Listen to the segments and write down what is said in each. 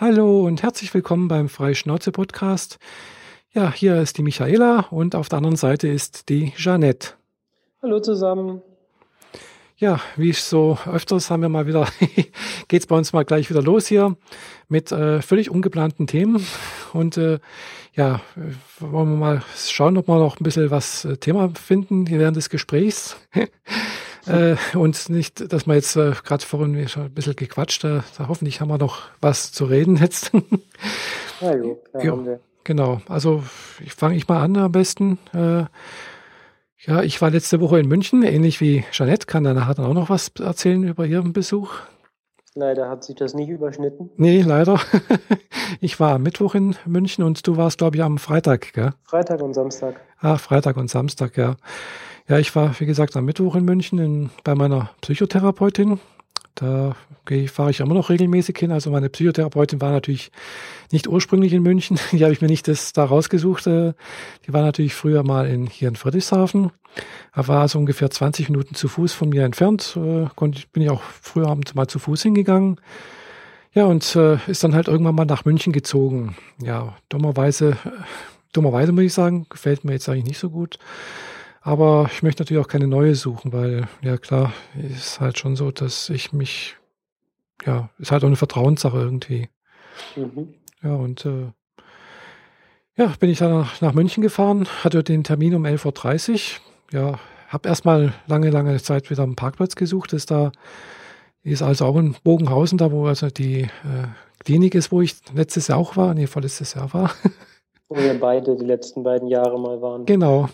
Hallo und herzlich willkommen beim Freischnauze-Podcast. Ja, hier ist die Michaela und auf der anderen Seite ist die Jeanette. Hallo zusammen. Ja, wie ich so öfters haben wir mal wieder, geht's bei uns mal gleich wieder los hier mit äh, völlig ungeplanten Themen. Und äh, ja, wollen wir mal schauen, ob wir noch ein bisschen was äh, Thema finden während des Gesprächs. äh, und nicht, dass wir jetzt äh, gerade vorhin schon ein bisschen gequatscht, äh, da hoffentlich haben wir noch was zu reden jetzt. ja, haben wir. Genau, also ich fange ich mal an am besten. Äh, ja, ich war letzte Woche in München, ähnlich wie Jeanette, kann dann nachher dann auch noch was erzählen über ihren Besuch. Leider hat sich das nicht überschnitten. Nee, leider. Ich war am Mittwoch in München und du warst, glaube ich, am Freitag, gell? Freitag und Samstag. Ah, Freitag und Samstag, ja. Ja, ich war, wie gesagt, am Mittwoch in München in, bei meiner Psychotherapeutin. Da fahre ich immer noch regelmäßig hin. Also meine Psychotherapeutin war natürlich nicht ursprünglich in München. Die habe ich mir nicht das da rausgesucht. Äh, die war natürlich früher mal in, hier in Friedrichshafen. Da war also ungefähr 20 Minuten zu Fuß von mir entfernt. Äh, bin ich auch früher abends mal zu Fuß hingegangen. Ja, und äh, ist dann halt irgendwann mal nach München gezogen. Ja, dummerweise, dummerweise muss ich sagen, gefällt mir jetzt eigentlich nicht so gut. Aber ich möchte natürlich auch keine neue suchen, weil, ja klar, ist halt schon so, dass ich mich, ja, ist halt auch eine Vertrauenssache irgendwie. Mhm. Ja, und äh, ja, bin ich dann nach, München gefahren, hatte den Termin um 11.30 Uhr. Ja, habe erstmal lange, lange Zeit wieder einen Parkplatz gesucht. Ist da, ist also auch in Bogenhausen, da wo also die äh, Klinik ist, wo ich letztes Jahr auch war, nee, vorletztes Jahr war. Wo wir beide die letzten beiden Jahre mal waren. Genau.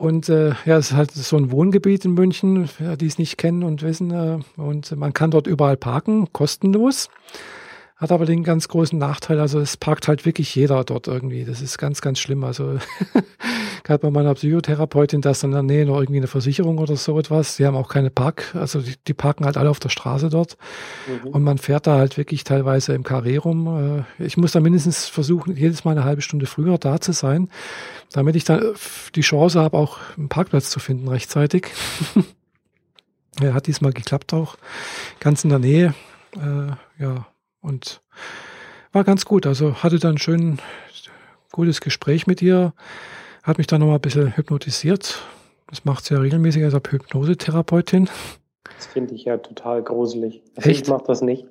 Und äh, ja, es ist halt so ein Wohngebiet in München, die es nicht kennen und wissen. Äh, und man kann dort überall parken, kostenlos. Hat aber den ganz großen Nachteil, also es parkt halt wirklich jeder dort irgendwie. Das ist ganz, ganz schlimm. Also gerade bei meiner Psychotherapeutin, da ist dann in der Nähe noch irgendwie eine Versicherung oder so etwas. Die haben auch keine Park, also die, die parken halt alle auf der Straße dort. Mhm. Und man fährt da halt wirklich teilweise im Karree rum. Äh, ich muss da mindestens versuchen, jedes Mal eine halbe Stunde früher da zu sein, damit ich dann die Chance habe, auch einen Parkplatz zu finden rechtzeitig. ja, hat diesmal geklappt auch. Ganz in der Nähe. Äh, ja, und war ganz gut. Also hatte dann schön gutes Gespräch mit ihr, hat mich dann nochmal ein bisschen hypnotisiert. Das macht sie ja regelmäßig als Hypnosetherapeutin. Das finde ich ja total gruselig. Also Echt? ich mache das nicht.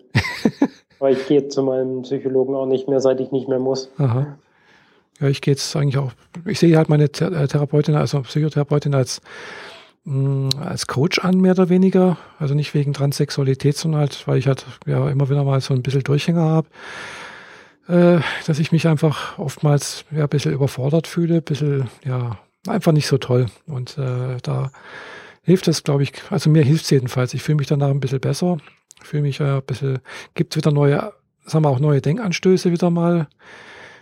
Weil ich gehe zu meinem Psychologen auch nicht mehr, seit ich nicht mehr muss. Aha. Ja, ich gehe jetzt eigentlich auch, ich sehe halt meine äh, Therapeutin, also Psychotherapeutin als Mm, als Coach an, mehr oder weniger. Also nicht wegen Transsexualität, sondern halt, weil ich halt ja immer wieder mal so ein bisschen Durchhänger habe. Äh, dass ich mich einfach oftmals ja, ein bisschen überfordert fühle, ein bisschen, ja, einfach nicht so toll. Und äh, da hilft es, glaube ich, also mir hilft es jedenfalls. Ich fühle mich danach ein bisschen besser. Fühle mich ja ein bisschen, gibt wieder neue, sagen wir auch neue Denkanstöße wieder mal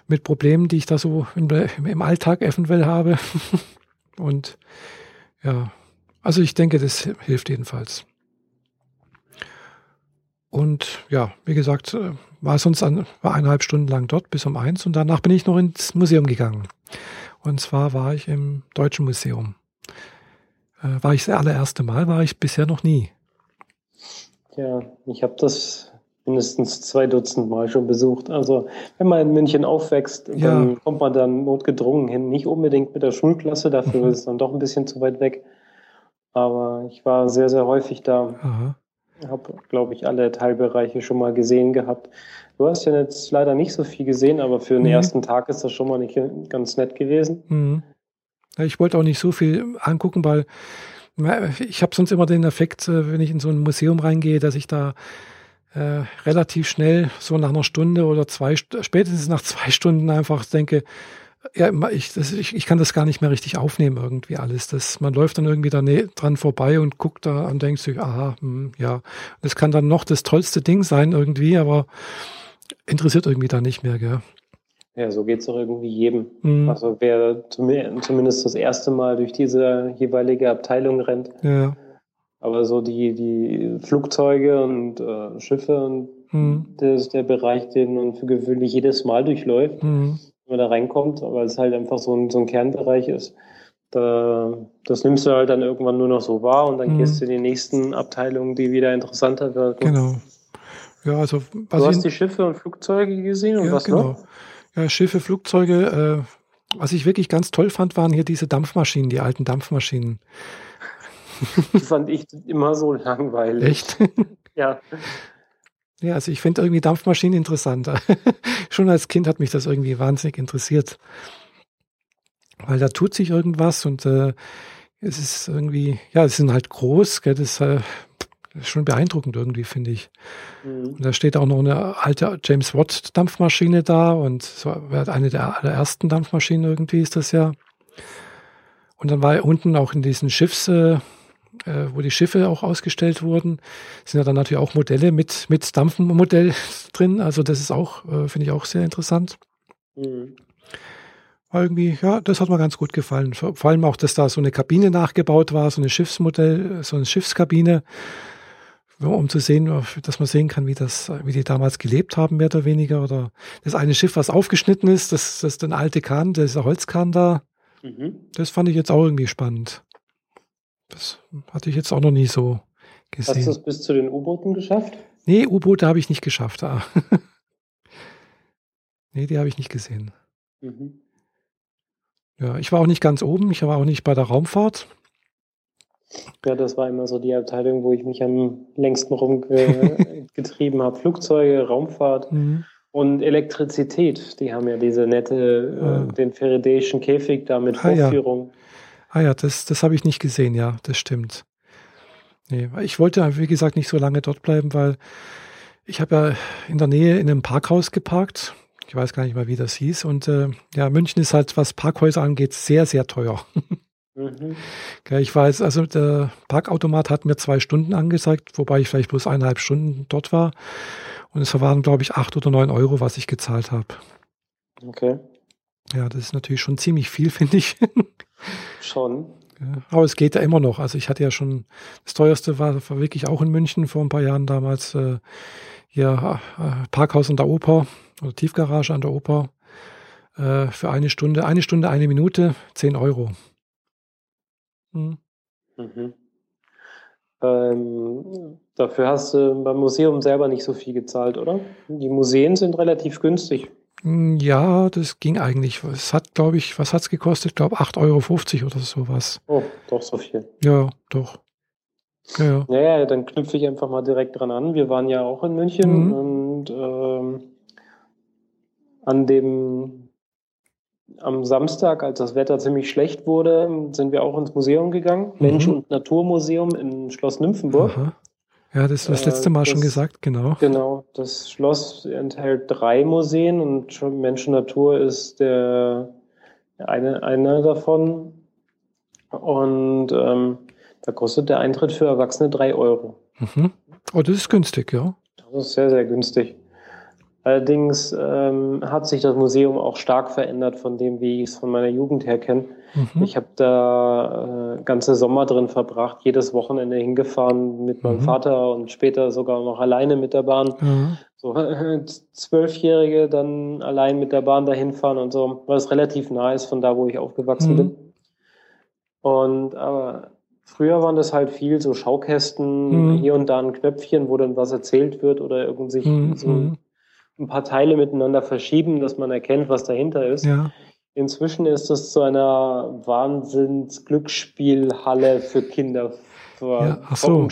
mit Problemen, die ich da so im, im Alltag eventuell habe. Und ja, also ich denke, das hilft jedenfalls. Und ja, wie gesagt, äh, war sonst an, war eineinhalb Stunden lang dort bis um eins und danach bin ich noch ins Museum gegangen. Und zwar war ich im Deutschen Museum. Äh, war ich das allererste Mal, war ich bisher noch nie. Ja, ich habe das mindestens zwei Dutzend Mal schon besucht. Also wenn man in München aufwächst, ja. dann kommt man dann notgedrungen hin. Nicht unbedingt mit der Schulklasse, dafür mhm. ist es dann doch ein bisschen zu weit weg. Aber ich war sehr, sehr häufig da. Habe, glaube ich, alle Teilbereiche schon mal gesehen gehabt. Du hast ja jetzt leider nicht so viel gesehen, aber für den mhm. ersten Tag ist das schon mal nicht ganz nett gewesen. Mhm. Ich wollte auch nicht so viel angucken, weil ich habe sonst immer den Effekt, äh, wenn ich in so ein Museum reingehe, dass ich da äh, relativ schnell, so nach einer Stunde oder zwei, spätestens nach zwei Stunden einfach denke, ja, ich, das, ich, ich kann das gar nicht mehr richtig aufnehmen, irgendwie alles. Das, man läuft dann irgendwie da dran vorbei und guckt da und denkt sich, aha, hm, ja. Das kann dann noch das tollste Ding sein irgendwie, aber interessiert irgendwie da nicht mehr, gell? Ja, so geht es doch irgendwie jedem. Mhm. Also wer zumindest das erste Mal durch diese jeweilige Abteilung rennt. Ja. Aber so die, die Flugzeuge und äh, Schiffe und mhm. das ist der Bereich, den man für gewöhnlich jedes Mal durchläuft. Mhm wenn man da reinkommt, weil es halt einfach so ein, so ein Kernbereich ist. Da, das nimmst du halt dann irgendwann nur noch so wahr und dann mhm. gehst du in die nächsten Abteilungen, die wieder interessanter werden. Genau. Ja, also du hast die Schiffe und Flugzeuge gesehen und ja, was genau. noch? Ja, Schiffe, Flugzeuge. Äh, was ich wirklich ganz toll fand, waren hier diese Dampfmaschinen, die alten Dampfmaschinen. Die fand ich immer so langweilig. Echt? Ja. Ja, also ich finde irgendwie Dampfmaschinen interessanter. Schon als Kind hat mich das irgendwie wahnsinnig interessiert. Weil da tut sich irgendwas und äh, es ist irgendwie, ja, es sind halt groß, gell, das ist äh, schon beeindruckend irgendwie, finde ich. Mhm. Und da steht auch noch eine alte James Watt Dampfmaschine da und so eine der allerersten Dampfmaschinen irgendwie ist das ja. Und dann war unten auch in diesen Schiffs, äh, äh, wo die Schiffe auch ausgestellt wurden, sind ja dann natürlich auch Modelle mit, mit Dampfmodell drin. Also das ist auch, äh, finde ich auch sehr interessant. Mhm. Irgendwie, ja, das hat mir ganz gut gefallen. Vor vor allem auch, dass da so eine Kabine nachgebaut war, so eine Schiffsmodell, so eine Schiffskabine, um zu sehen, dass man sehen kann, wie das, wie die damals gelebt haben, mehr oder weniger. Oder das eine Schiff, was aufgeschnitten ist, das, das ist ein alte Kahn, dieser Holzkahn da. Mhm. Das fand ich jetzt auch irgendwie spannend. Das hatte ich jetzt auch noch nie so Hast du gesehen. es bis zu den U-Booten geschafft? Nee, U-Boote habe ich nicht geschafft. Ah. nee, die habe ich nicht gesehen. Mhm. Ja, ich war auch nicht ganz oben, ich war auch nicht bei der Raumfahrt. Ja, das war immer so die Abteilung, wo ich mich am längsten rumgetrieben habe. Flugzeuge, Raumfahrt Mhm. und Elektrizität. Die haben ja diese nette, Ah. äh, den faradayschen Käfig da mit Ah, ja. Ah ja, das, das habe ich nicht gesehen, ja, das stimmt. Nee, ich wollte, wie gesagt, nicht so lange dort bleiben, weil ich habe ja in der Nähe in einem Parkhaus geparkt. Ich weiß gar nicht mal, wie das hieß. Und äh, ja, München ist halt, was Parkhäuser angeht, sehr, sehr teuer. Mhm. Ich weiß, also der Parkautomat hat mir zwei Stunden angezeigt, wobei ich vielleicht bloß eineinhalb Stunden dort war. Und es waren, glaube ich, acht oder neun Euro, was ich gezahlt habe. Okay, Ja, das ist natürlich schon ziemlich viel, finde ich. schon. Ja, aber es geht ja immer noch. Also ich hatte ja schon, das teuerste war, war wirklich auch in München vor ein paar Jahren damals äh, hier äh, Parkhaus an der Oper oder Tiefgarage an der Oper äh, für eine Stunde, eine Stunde, eine Minute, 10 Euro. Hm. Mhm. Ähm, dafür hast du beim Museum selber nicht so viel gezahlt, oder? Die Museen sind relativ günstig. Hm, Ja, das ging eigentlich. Es hat, glaube ich, was hat's gekostet? Ich glaube 8,50 Euro oder sowas. Oh, doch so viel. Ja, doch. Ja, ja. Naja, dann knüpfe ich einfach mal direkt dran an. Wir waren ja auch in München Mhm. und ähm, an dem am Samstag, als das Wetter ziemlich schlecht wurde, sind wir auch ins Museum gegangen. Mensch- Mhm. und Naturmuseum in Schloss Nymphenburg. Aha. Ja, das ist das Äh, letzte Mal schon das- gesagt, genau. Genau, das Schloss enthält drei Museen und schon Mensch und Natur ist der eine, einer davon. Und ähm, da kostet der Eintritt für Erwachsene drei Euro. Mhm. Oh, das ist günstig, ja. Das ist sehr, sehr günstig. Allerdings ähm, hat sich das Museum auch stark verändert von dem, wie ich es von meiner Jugend her kenne. Mhm. Ich habe da äh, ganze Sommer drin verbracht, jedes Wochenende hingefahren mit meinem Mhm. Vater und später sogar noch alleine mit der Bahn. Ja. So äh, Zwölfjährige dann allein mit der Bahn dahin fahren und so, weil es relativ nah ist von da, wo ich aufgewachsen Mhm. bin. Und aber früher waren das halt viel so Schaukästen, Mhm. hier und da ein Knöpfchen, wo dann was erzählt wird oder irgend sich Mhm. so Mhm. Ein paar Teile miteinander verschieben, dass man erkennt, was dahinter ist. Ja. Inzwischen ist es zu einer Wahnsinns-Glücksspielhalle für Kinder Ja, so.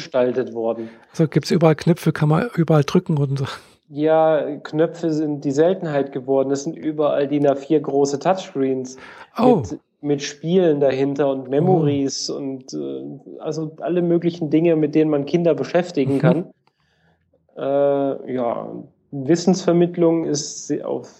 worden. Also gibt's überall Knöpfe, kann man überall drücken und so. Ja, Knöpfe sind die Seltenheit geworden. Es sind überall DIN A4 große Touchscreens Oh, mit, mit Spielen dahinter und Memories und äh, also alle möglichen Dinge, mit denen man Kinder beschäftigen Mhm. kann. Äh, ja, Wissensvermittlung ist auf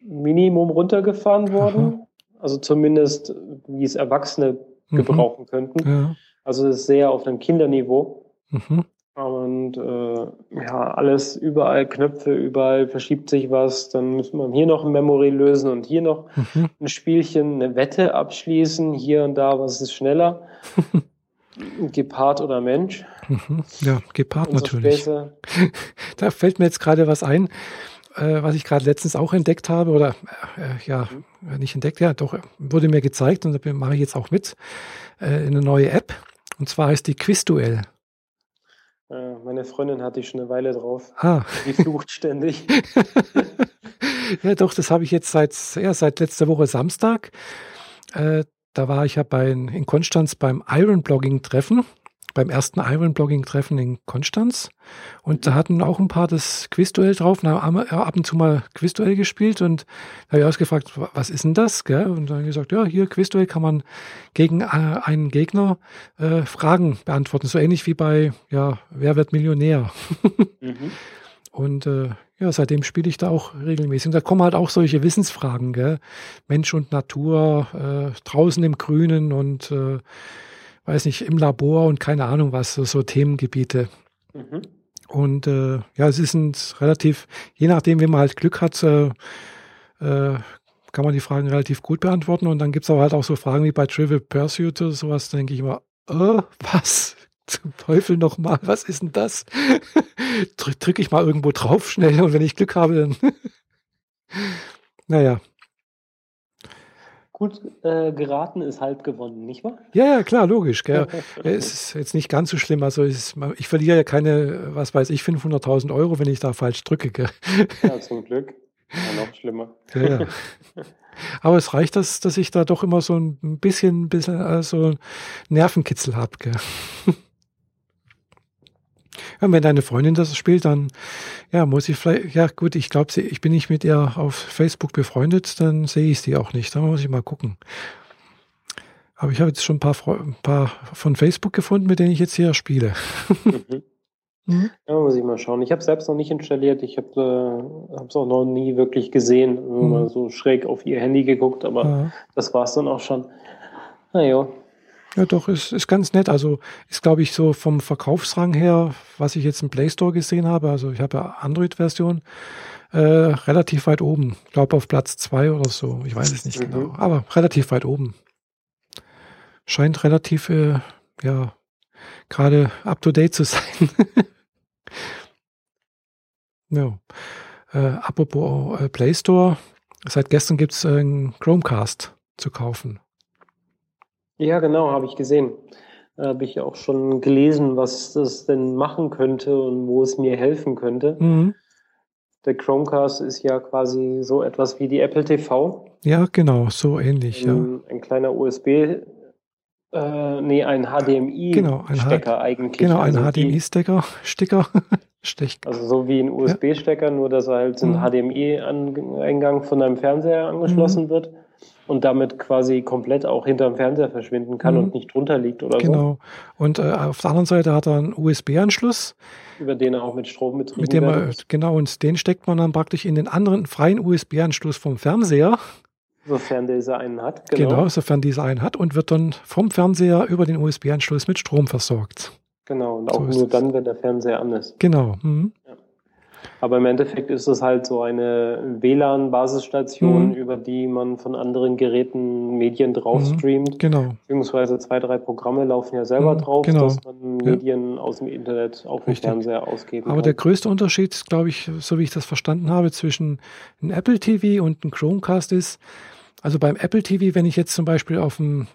Minimum runtergefahren worden. Also zumindest, wie es Erwachsene Mhm. gebrauchen könnten. ja. Also es ist sehr auf einem Kinderniveau. Mhm. Und äh, ja, alles, überall Knöpfe, überall verschiebt sich was. Dann müssen wir hier noch ein Memory lösen und hier noch Mhm. ein Spielchen, eine Wette abschließen. Hier und da, was ist schneller? Gepard oder Mensch? Mhm. Ja, Gepard so natürlich. Späße. Da fällt mir jetzt gerade was ein, äh, was ich gerade letztens auch entdeckt habe oder äh, ja, äh, nicht entdeckt, ja, doch, wurde mir gezeigt und da mache ich jetzt auch mit. Äh, eine neue App und zwar heißt die Quizduell. Meine Freundin hatte ich schon eine Weile drauf. Ah. Die flucht ständig. ja, doch, das habe ich jetzt seit, ja, seit letzter Woche Samstag. Äh, da war ich ja bei, in Konstanz beim Iron Blogging Treffen beim ersten Iron-Blogging-Treffen in Konstanz. Und da hatten auch ein paar das Quizduell drauf und haben ab und zu mal Quizduell gespielt. Und da habe ich ausgefragt, was ist denn das? Gell? Und dann gesagt, ja, hier Quizduell kann man gegen äh, einen Gegner äh, Fragen beantworten. So ähnlich wie bei, ja, wer wird Millionär? mhm. Und äh, ja, seitdem spiele ich da auch regelmäßig. Und da kommen halt auch solche Wissensfragen, gell? Mensch und Natur, äh, draußen im Grünen und äh, weiß nicht, im Labor und keine Ahnung was, so, so Themengebiete. Mhm. Und äh, ja, es ist ein relativ, je nachdem, wie man halt Glück hat, äh, äh, kann man die Fragen relativ gut beantworten. Und dann gibt es aber halt auch so Fragen wie bei Trivial Pursuit oder sowas, denke ich immer, äh, was? Zum Teufel nochmal, was ist denn das? Drücke ich mal irgendwo drauf schnell und wenn ich Glück habe, dann. naja, gut äh, geraten ist halb gewonnen, nicht wahr? Ja, ja, klar, logisch. Gell. es ist jetzt nicht ganz so schlimm. Also ist, ich verliere ja keine, was weiß ich, 500.000 Euro, wenn ich da falsch drücke. Gell. Ja, zum Glück. Ja, noch schlimmer. Ja, ja. Aber es reicht, dass, dass ich da doch immer so ein bisschen, bisschen also Nervenkitzel habe. Ja, wenn deine Freundin das spielt, dann ja, muss ich vielleicht, ja gut, ich glaube, ich bin nicht mit ihr auf Facebook befreundet, dann sehe ich sie auch nicht. Da muss ich mal gucken. Aber ich habe jetzt schon ein paar, ein paar von Facebook gefunden, mit denen ich jetzt hier spiele. Mhm. Mhm. Ja, muss ich mal schauen. Ich habe es selbst noch nicht installiert. Ich habe es äh, auch noch nie wirklich gesehen. Mhm. Mal so schräg auf ihr Handy geguckt, aber ja. das war es dann auch schon. Naja. Ja, doch, ist, ist ganz nett. Also ist, glaube ich, so vom Verkaufsrang her, was ich jetzt im Play Store gesehen habe, also ich habe ja Android-Version, äh, relativ weit oben. Ich glaube auf Platz zwei oder so. Ich weiß es nicht mhm. genau. Aber relativ weit oben. Scheint relativ, äh, ja, gerade up to date zu sein. ja. Äh, apropos äh, Play Store, seit gestern gibt es einen Chromecast zu kaufen. Ja, genau, habe ich gesehen. Habe ich auch schon gelesen, was das denn machen könnte und wo es mir helfen könnte. Mhm. Der Chromecast ist ja quasi so etwas wie die Apple TV. Ja, genau, so ähnlich. Ein, ja. ein kleiner USB, äh, nee, ein HDMI-Stecker genau, eigentlich. Genau, ein also HDMI-Stecker, Sticker. Stech. Also so wie ein USB-Stecker, nur dass er halt ein mhm. HDMI-Eingang von deinem Fernseher angeschlossen mhm. wird und damit quasi komplett auch hinterm Fernseher verschwinden kann mhm. und nicht drunter liegt oder genau. so. Genau. Und äh, auf der anderen Seite hat er einen USB-Anschluss. Über den er auch mit Strom betrieben mit dem er, Genau, und den steckt man dann praktisch in den anderen freien USB-Anschluss vom Fernseher. Sofern dieser einen hat. Genau. genau, sofern dieser einen hat und wird dann vom Fernseher über den USB-Anschluss mit Strom versorgt. Genau, und auch so nur dann, wenn der Fernseher an ist. Genau. Mhm. Ja. Aber im Endeffekt ist es halt so eine WLAN-Basisstation, mhm. über die man von anderen Geräten Medien drauf mhm. streamt. Genau. Beziehungsweise zwei, drei Programme laufen ja selber mhm. drauf, genau. dass man Medien ja. aus dem Internet auf dem Fernseher ausgeben Aber kann. der größte Unterschied, glaube ich, so wie ich das verstanden habe, zwischen einem Apple TV und einem Chromecast ist, also beim Apple TV, wenn ich jetzt zum Beispiel auf dem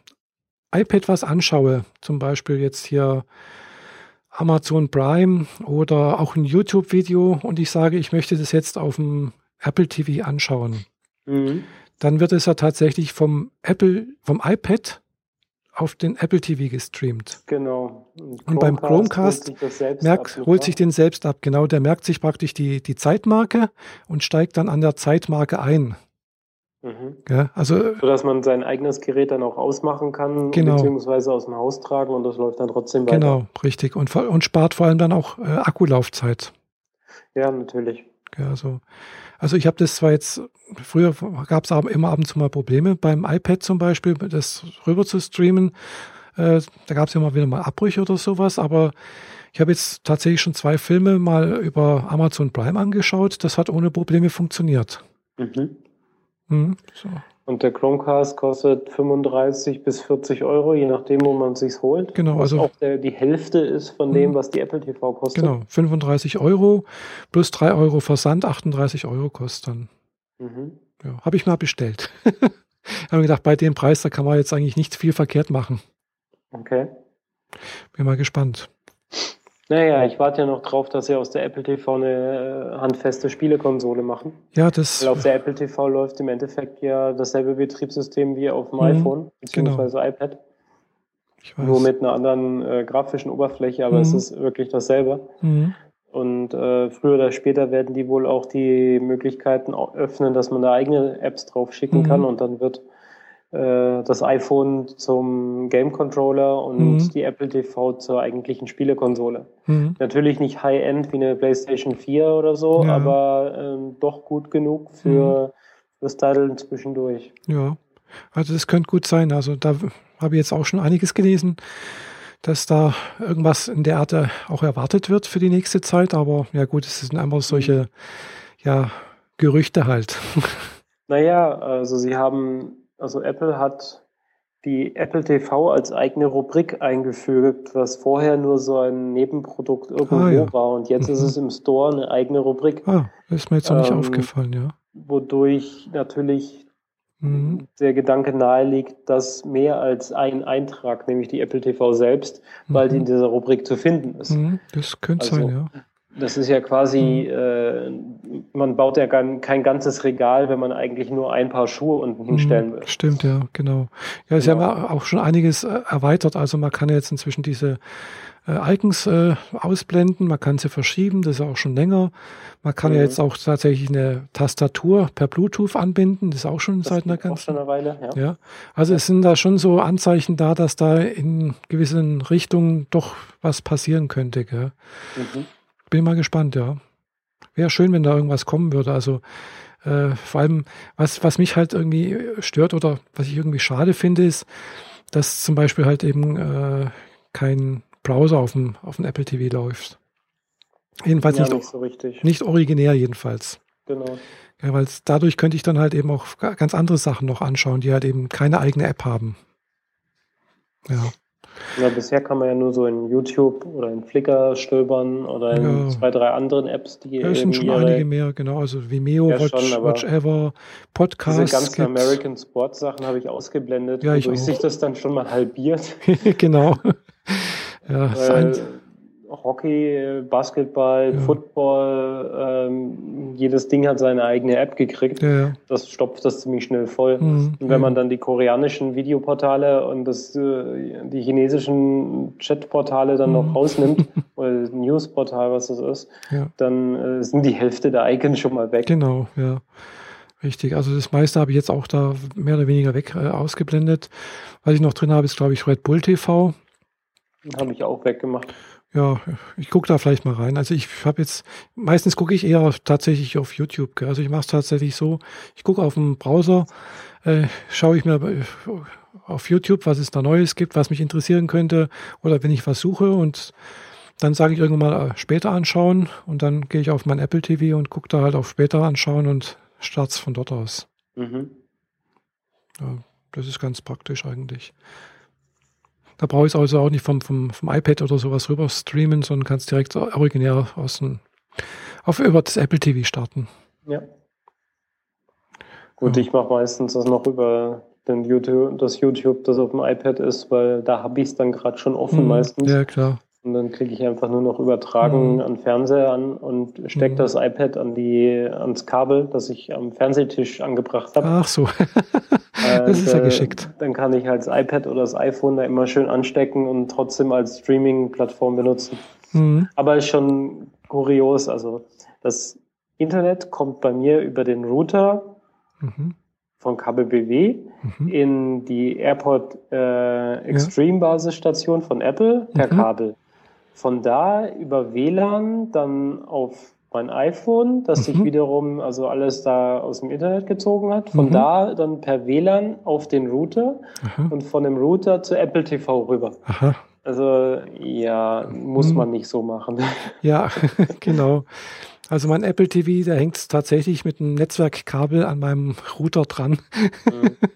iPad was anschaue, zum Beispiel jetzt hier Amazon Prime oder auch ein YouTube-Video und ich sage, ich möchte das jetzt auf dem Apple TV anschauen, mhm. dann wird es ja tatsächlich vom Apple, vom iPad auf den Apple TV gestreamt. Genau. Und, und beim Chromecast holt, merkt, holt sich den selbst ab. Genau, der merkt sich praktisch die, die Zeitmarke und steigt dann an der Zeitmarke ein. Mhm. Ja, also, so dass man sein eigenes Gerät dann auch ausmachen kann, genau. beziehungsweise aus dem Haus tragen und das läuft dann trotzdem weiter. Genau, richtig. Und, und spart vor allem dann auch äh, Akkulaufzeit. Ja, natürlich. Ja, also, also ich habe das zwar jetzt, früher gab es immer ab und zu mal Probleme beim iPad zum Beispiel, das rüber zu streamen. Äh, da gab es immer wieder mal Abbrüche oder sowas, aber ich habe jetzt tatsächlich schon zwei Filme mal über Amazon Prime angeschaut. Das hat ohne Probleme funktioniert. Mhm. Mhm, so. Und der Chromecast kostet 35 bis 40 Euro, je nachdem, wo man es sich holt. Genau, also auch der, die Hälfte ist von dem, mhm. was die Apple TV kostet. Genau, 35 Euro plus 3 Euro Versand, 38 Euro kostet dann. Mhm. Ja, habe ich mal bestellt. habe mir gedacht, bei dem Preis, da kann man jetzt eigentlich nicht viel verkehrt machen. Okay. Bin mal gespannt. Naja, ich warte ja noch drauf, dass sie aus der Apple TV eine äh, handfeste Spielekonsole machen. Ja, das. Weil auf der Apple TV läuft im Endeffekt ja dasselbe Betriebssystem wie auf dem mhm, iPhone beziehungsweise genau. iPad. Nur mit einer anderen äh, grafischen Oberfläche, aber mhm. es ist wirklich dasselbe. Mhm. Und äh, früher oder später werden die wohl auch die Möglichkeiten öffnen, dass man da eigene Apps drauf schicken kann und dann wird äh, das iPhone zum Game Controller und mhm. die Apple TV zur eigentlichen Spielekonsole. Mhm. Natürlich nicht High-End wie eine PlayStation 4 oder so, ja. aber ähm, doch gut genug für, mhm. fürs Daddeln zwischendurch. Ja, also das könnte gut sein. Also da habe ich jetzt auch schon einiges gelesen, dass da irgendwas in der Art auch erwartet wird für die nächste Zeit. Aber ja gut, es sind einfach solche ja, Gerüchte halt. Naja, also sie haben also Apple hat die Apple TV als eigene Rubrik eingefügt, was vorher nur so ein Nebenprodukt irgendwo ah, ja. war. Und jetzt mhm. ist es im Store eine eigene Rubrik. Ah, ist mir jetzt noch nicht ähm, aufgefallen, ja. Wodurch natürlich mhm. der Gedanke naheliegt, dass mehr als ein Eintrag, nämlich die Apple TV selbst, bald mhm. in dieser Rubrik zu finden ist. Mhm. Das könnte also, sein, ja. Das ist ja quasi, mhm. äh, man baut ja kein, kein ganzes Regal, wenn man eigentlich nur ein paar Schuhe unten mhm. hinstellen will. Stimmt, ja, genau. Ja, sie genau. haben auch schon einiges äh, erweitert. Also man kann jetzt inzwischen diese äh, Icons äh, ausblenden, man kann sie verschieben, das ist auch schon länger. Man kann mhm. ja jetzt auch tatsächlich eine Tastatur per Bluetooth anbinden, das ist auch schon das seit einer ganzen eine Weile. Ja. ja. Also es sind da schon so Anzeichen da, dass da in gewissen Richtungen doch was passieren könnte. Gell? Mhm bin mal gespannt, ja. Wäre schön, wenn da irgendwas kommen würde. Also äh, vor allem, was, was mich halt irgendwie stört oder was ich irgendwie schade finde, ist, dass zum Beispiel halt eben äh, kein Browser auf dem, auf dem Apple TV läuft. Jedenfalls ja, nicht, nicht, so richtig. nicht originär jedenfalls. Genau. Ja, weil dadurch könnte ich dann halt eben auch ganz andere Sachen noch anschauen, die halt eben keine eigene App haben. Ja. Ja, bisher kann man ja nur so in YouTube oder in Flickr stöbern oder in ja. zwei, drei anderen Apps, die ja, es sind schon einige mehr, genau. Also Vimeo, ja, Watch, schon, Watch Ever, Podcasts. Diese ganzen gibt's. American Sports Sachen habe ich ausgeblendet, ja, wodurch sich das dann schon mal halbiert. genau. ja, Weil, Hockey, Basketball, ja. Football, ähm, jedes Ding hat seine eigene App gekriegt. Ja, ja. Das stopft das ziemlich schnell voll. Mhm, und wenn man dann die koreanischen Videoportale und das, äh, die chinesischen Chatportale dann mhm. noch rausnimmt, oder Newsportal, was das ist, dann äh, sind die Hälfte der Icons schon mal weg. Genau, ja. Richtig, also das meiste habe ich jetzt auch da mehr oder weniger weg äh, ausgeblendet. Was ich noch drin habe, ist, glaube ich, Red Bull TV. Habe ich auch weggemacht. Ja, ich gucke da vielleicht mal rein. Also ich habe jetzt, meistens gucke ich eher tatsächlich auf YouTube. Gell? Also ich mache es tatsächlich so, ich gucke auf dem Browser, äh, schaue ich mir auf YouTube, was es da Neues gibt, was mich interessieren könnte oder wenn ich was suche und dann sage ich irgendwann mal äh, später anschauen und dann gehe ich auf mein Apple TV und gucke da halt auf später anschauen und starte von dort aus. Mhm. Ja, das ist ganz praktisch eigentlich. Da brauche ich es also auch nicht vom, vom, vom iPad oder sowas rüber streamen, sondern kannst direkt originär aus dem, auf, über das Apple TV starten. Ja. Gut, ja. ich mache meistens das noch über den YouTube, das YouTube, das auf dem iPad ist, weil da habe ich es dann gerade schon offen mhm. meistens. Ja, klar. Und dann klicke ich einfach nur noch übertragen mhm. an Fernseher an und stecke mhm. das iPad an die, ans Kabel, das ich am Fernsehtisch angebracht habe. Ach so. das ist ja geschickt. Dann kann ich als iPad oder das iPhone da immer schön anstecken und trotzdem als Streaming-Plattform benutzen. Mhm. Aber ist schon kurios. Also das Internet kommt bei mir über den Router mhm. von KBBW mhm. in die AirPod äh, Extreme Basisstation von Apple per mhm. Kabel von da über WLAN dann auf mein iPhone, das mhm. sich wiederum also alles da aus dem Internet gezogen hat. Von mhm. da dann per WLAN auf den Router Aha. und von dem Router zu Apple TV rüber. Aha. Also ja, muss mhm. man nicht so machen. Ja, genau. Also mein Apple TV, der hängt tatsächlich mit einem Netzwerkkabel an meinem Router dran.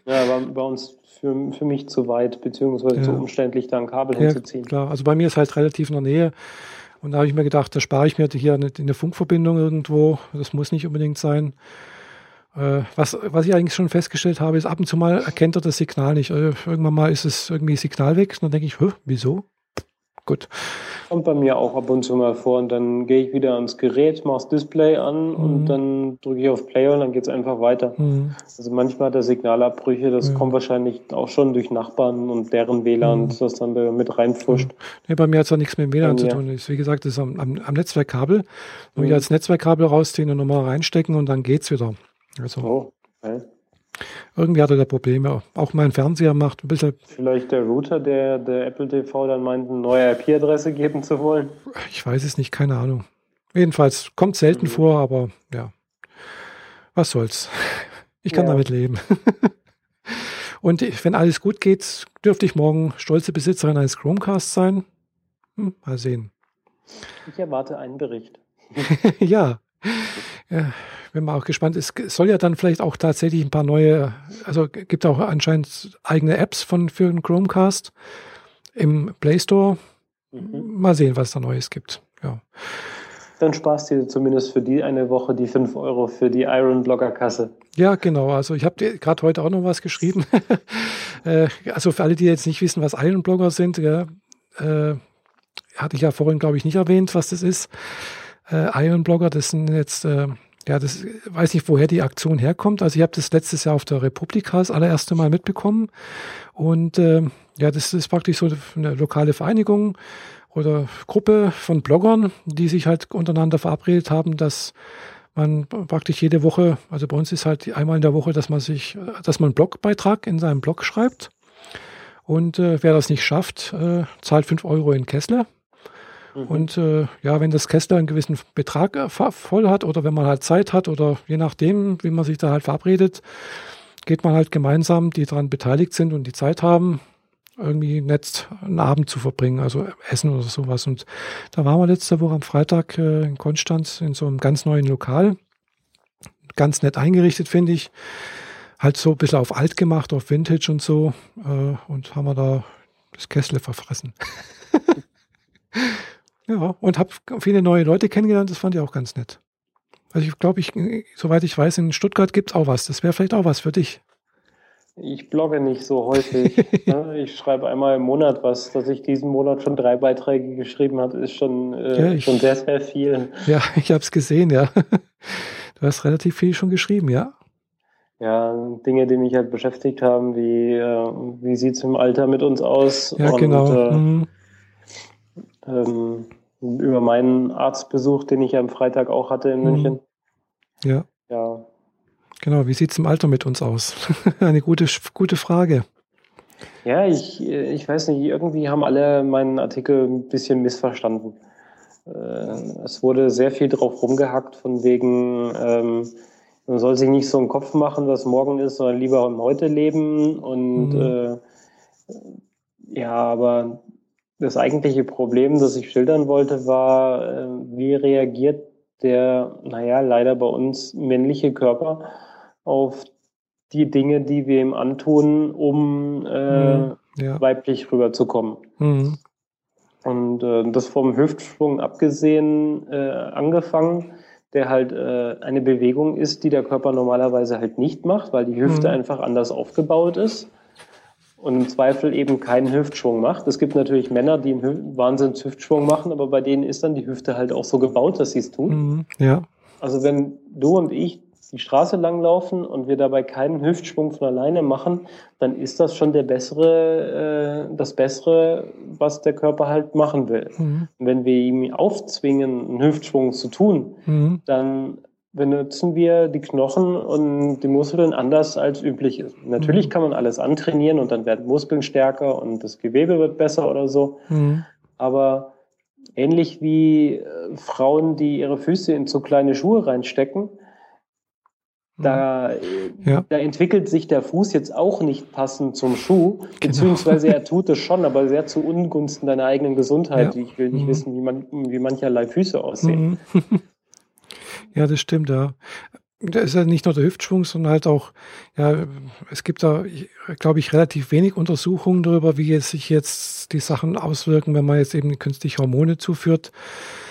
Ja, bei, bei uns für, für mich zu weit, beziehungsweise ja. zu umständlich, da ein Kabel ja, hinzuziehen. Klar, also bei mir ist halt relativ in der Nähe. Und da habe ich mir gedacht, da spare ich mir hier eine, eine Funkverbindung irgendwo. Das muss nicht unbedingt sein. Äh, was, was ich eigentlich schon festgestellt habe, ist ab und zu mal erkennt er das Signal nicht. Also irgendwann mal ist es irgendwie Signal weg. Und dann denke ich, wieso? Gut. Kommt bei mir auch ab und zu mal vor und dann gehe ich wieder ans Gerät, mache das Display an mhm. und dann drücke ich auf Play und dann geht es einfach weiter. Mhm. Also manchmal hat er Signalabbrüche, das ja. kommt wahrscheinlich auch schon durch Nachbarn und deren WLAN, mhm. das dann da mit reinfuscht. Nee, bei mir hat es auch nichts mit dem WLAN zu tun. Wie gesagt, das ist am, am, am Netzwerkkabel. Und mhm. als Netzwerkkabel rausziehen und nochmal reinstecken und dann geht's wieder. Also. Oh, okay. Irgendwie hat er da Probleme. Auch mein Fernseher macht ein bisschen. Vielleicht der Router, der, der Apple TV dann meint, eine neue IP-Adresse geben zu wollen? Ich weiß es nicht, keine Ahnung. Jedenfalls kommt selten mhm. vor, aber ja. Was soll's. Ich kann ja. damit leben. Und wenn alles gut geht, dürfte ich morgen stolze Besitzerin eines Chromecasts sein. Hm, mal sehen. Ich erwarte einen Bericht. ja. Ja bin mal auch gespannt. Es soll ja dann vielleicht auch tatsächlich ein paar neue, also gibt auch anscheinend eigene Apps von für den Chromecast im Play Store. Mhm. Mal sehen, was da Neues gibt. Ja. Dann sparst du zumindest für die eine Woche die 5 Euro für die Iron Blogger Kasse. Ja, genau. Also ich habe gerade heute auch noch was geschrieben. Äh, also für alle, die jetzt nicht wissen, was Iron Blogger sind, ja, äh, hatte ich ja vorhin, glaube ich, nicht erwähnt, was das ist. Äh, Iron Blogger, das sind jetzt äh, ja, das weiß nicht, woher die Aktion herkommt. Also ich habe das letztes Jahr auf der Republika das allererste Mal mitbekommen. Und äh, ja, das ist praktisch so eine lokale Vereinigung oder Gruppe von Bloggern, die sich halt untereinander verabredet haben, dass man praktisch jede Woche, also bei uns ist halt einmal in der Woche, dass man sich, dass man einen Blogbeitrag in seinem Blog schreibt. Und äh, wer das nicht schafft, äh, zahlt fünf Euro in Kessler. Mhm. Und äh, ja, wenn das Kessler einen gewissen Betrag äh, voll hat oder wenn man halt Zeit hat oder je nachdem, wie man sich da halt verabredet, geht man halt gemeinsam, die daran beteiligt sind und die Zeit haben, irgendwie nett einen Abend zu verbringen, also Essen oder sowas. Und da waren wir letzte Woche am Freitag äh, in Konstanz in so einem ganz neuen Lokal. Ganz nett eingerichtet, finde ich. Halt so ein bisschen auf alt gemacht, auf Vintage und so. Äh, und haben wir da das Kessle verfressen. Ja, und habe viele neue Leute kennengelernt, das fand ich auch ganz nett. Also ich glaube, ich, soweit ich weiß, in Stuttgart gibt es auch was. Das wäre vielleicht auch was für dich. Ich blogge nicht so häufig. Ne? ich schreibe einmal im Monat was. Dass ich diesen Monat schon drei Beiträge geschrieben habe, ist schon, äh, ja, ich, schon sehr, sehr viel. Ja, ich habe es gesehen, ja. Du hast relativ viel schon geschrieben, ja. Ja, Dinge, die mich halt beschäftigt haben, wie, äh, wie sieht es im Alter mit uns aus? Ja, und, genau. Äh, mhm. Ähm, über meinen Arztbesuch, den ich ja am Freitag auch hatte in mhm. München. Ja. Ja. Genau, wie sieht es im Alter mit uns aus? Eine gute, gute Frage. Ja, ich, ich weiß nicht, irgendwie haben alle meinen Artikel ein bisschen missverstanden. Äh, es wurde sehr viel drauf rumgehackt, von wegen, ähm, man soll sich nicht so einen Kopf machen, was morgen ist, sondern lieber im Heute leben. Und mhm. äh, ja, aber das eigentliche Problem, das ich schildern wollte, war, äh, wie reagiert der, naja, leider bei uns männliche Körper auf die Dinge, die wir ihm antun, um äh, mhm, ja. weiblich rüberzukommen. Mhm. Und äh, das vom Hüftschwung abgesehen äh, angefangen, der halt äh, eine Bewegung ist, die der Körper normalerweise halt nicht macht, weil die Hüfte mhm. einfach anders aufgebaut ist und im Zweifel eben keinen Hüftschwung macht. Es gibt natürlich Männer, die einen Wahnsinns Hüftschwung machen, aber bei denen ist dann die Hüfte halt auch so gebaut, dass sie es tun. Mhm, ja. Also wenn du und ich die Straße lang laufen und wir dabei keinen Hüftschwung von alleine machen, dann ist das schon der bessere, äh, das Bessere, was der Körper halt machen will. Mhm. wenn wir ihm aufzwingen, einen Hüftschwung zu tun, mhm. dann benutzen wir die Knochen und die Muskeln anders als üblich ist. Natürlich mhm. kann man alles antrainieren und dann werden Muskeln stärker und das Gewebe wird besser oder so. Mhm. Aber ähnlich wie äh, Frauen, die ihre Füße in zu kleine Schuhe reinstecken, mhm. da, ja. da entwickelt sich der Fuß jetzt auch nicht passend zum Schuh, genau. beziehungsweise er tut es schon, aber sehr zu Ungunsten deiner eigenen Gesundheit. Ja. Ich will nicht mhm. wissen, wie, man, wie mancherlei Füße aussehen. Ja, das stimmt, ja. Da ist ja nicht nur der Hüftschwung, sondern halt auch, ja, es gibt da, glaube ich, relativ wenig Untersuchungen darüber, wie jetzt sich jetzt die Sachen auswirken, wenn man jetzt eben künstliche Hormone zuführt.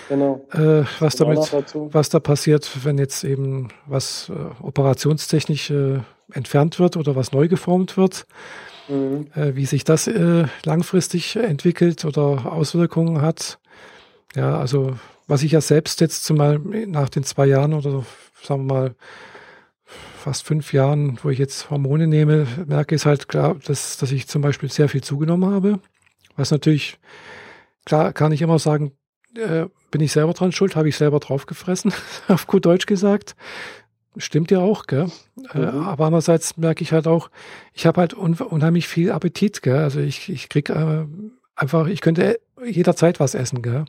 Genau. Äh, was damit, was da passiert, wenn jetzt eben was äh, operationstechnisch äh, entfernt wird oder was neu geformt wird. mhm. äh, wie sich das äh, langfristig entwickelt oder Auswirkungen hat. Ja, also was ich ja selbst jetzt zumal nach den zwei Jahren oder sagen wir mal fast fünf Jahren, wo ich jetzt Hormone nehme, merke ist halt klar, dass, dass ich zum Beispiel sehr viel zugenommen habe. Was natürlich, klar kann ich immer sagen, äh, bin ich selber dran schuld, habe ich selber draufgefressen, auf gut Deutsch gesagt. Stimmt ja auch, gell? Äh, mhm. Äh, aber andererseits merke ich halt auch, ich habe halt un unheimlich viel Appetit, gell? Also ich, ich krieg äh, einfach, ich könnte jederzeit was essen, gell?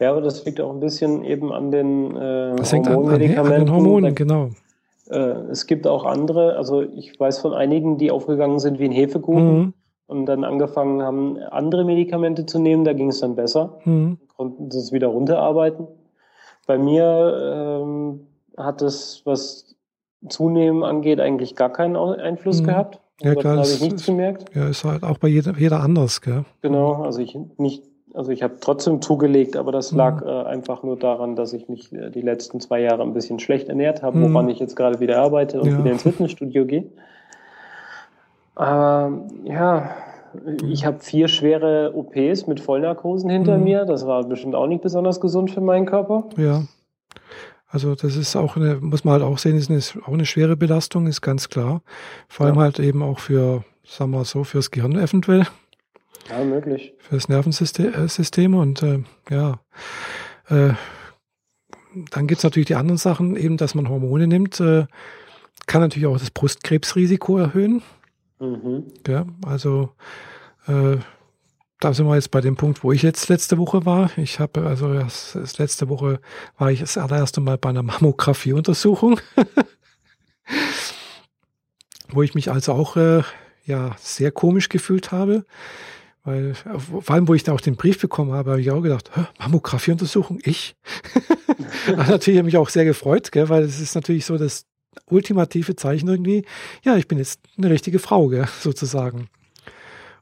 Ja, aber das liegt auch ein bisschen eben an den äh, das Hormonmedikamenten. An, an, den Hormonen, genau. Äh, es gibt auch andere, also ich weiß von einigen, die aufgegangen sind wie ein Hefekuchen mhm. und dann angefangen haben, andere Medikamente zu nehmen, da ging es dann besser, mhm. konnten es wieder runterarbeiten. Bei mir ähm, hat es, was Zunehmen angeht, eigentlich gar keinen Einfluss mhm. gehabt. Ja, klar. habe ich nichts gemerkt. Ja, ist halt auch bei jeder, jeder anders, gell? Genau, also ich nicht, also ich habe trotzdem zugelegt, aber das lag mhm. äh, einfach nur daran, dass ich mich äh, die letzten zwei Jahre ein bisschen schlecht ernährt habe, mhm. woran ich jetzt gerade wieder arbeite und ja. wieder ins Fitnessstudio gehe. Aber ja, ich habe vier schwere OPs mit Vollnarkosen hinter mhm. mir. Das war bestimmt auch nicht besonders gesund für meinen Körper. Ja. Also das ist auch eine, muss man halt auch sehen, ist eine, auch eine schwere Belastung, ist ganz klar. Vor allem halt eben auch für, sagen wir so, fürs Gehirn eventuell. Ja, möglich. Fürs Nervensystem äh, und äh, ja. Äh, dann gibt's natürlich die anderen Sachen, eben, dass man Hormone nimmt, äh, kann natürlich auch das Brustkrebsrisiko erhöhen. Mhm. Ja, also äh, da sind wir jetzt bei dem Punkt, wo ich jetzt letzte Woche war. Ich habe, also das, das letzte Woche war ich das allererste Mal bei einer Mammographie-Untersuchung, wo ich mich also auch äh, ja sehr komisch gefühlt habe. Weil, vor allem, wo ich da auch den Brief bekommen habe, habe ich auch gedacht, Mammographie-Untersuchung, ich? natürlich habe mich auch sehr gefreut, gell, weil es ist natürlich so das ultimative Zeichen irgendwie, ja, ich bin jetzt eine richtige Frau, gell, sozusagen.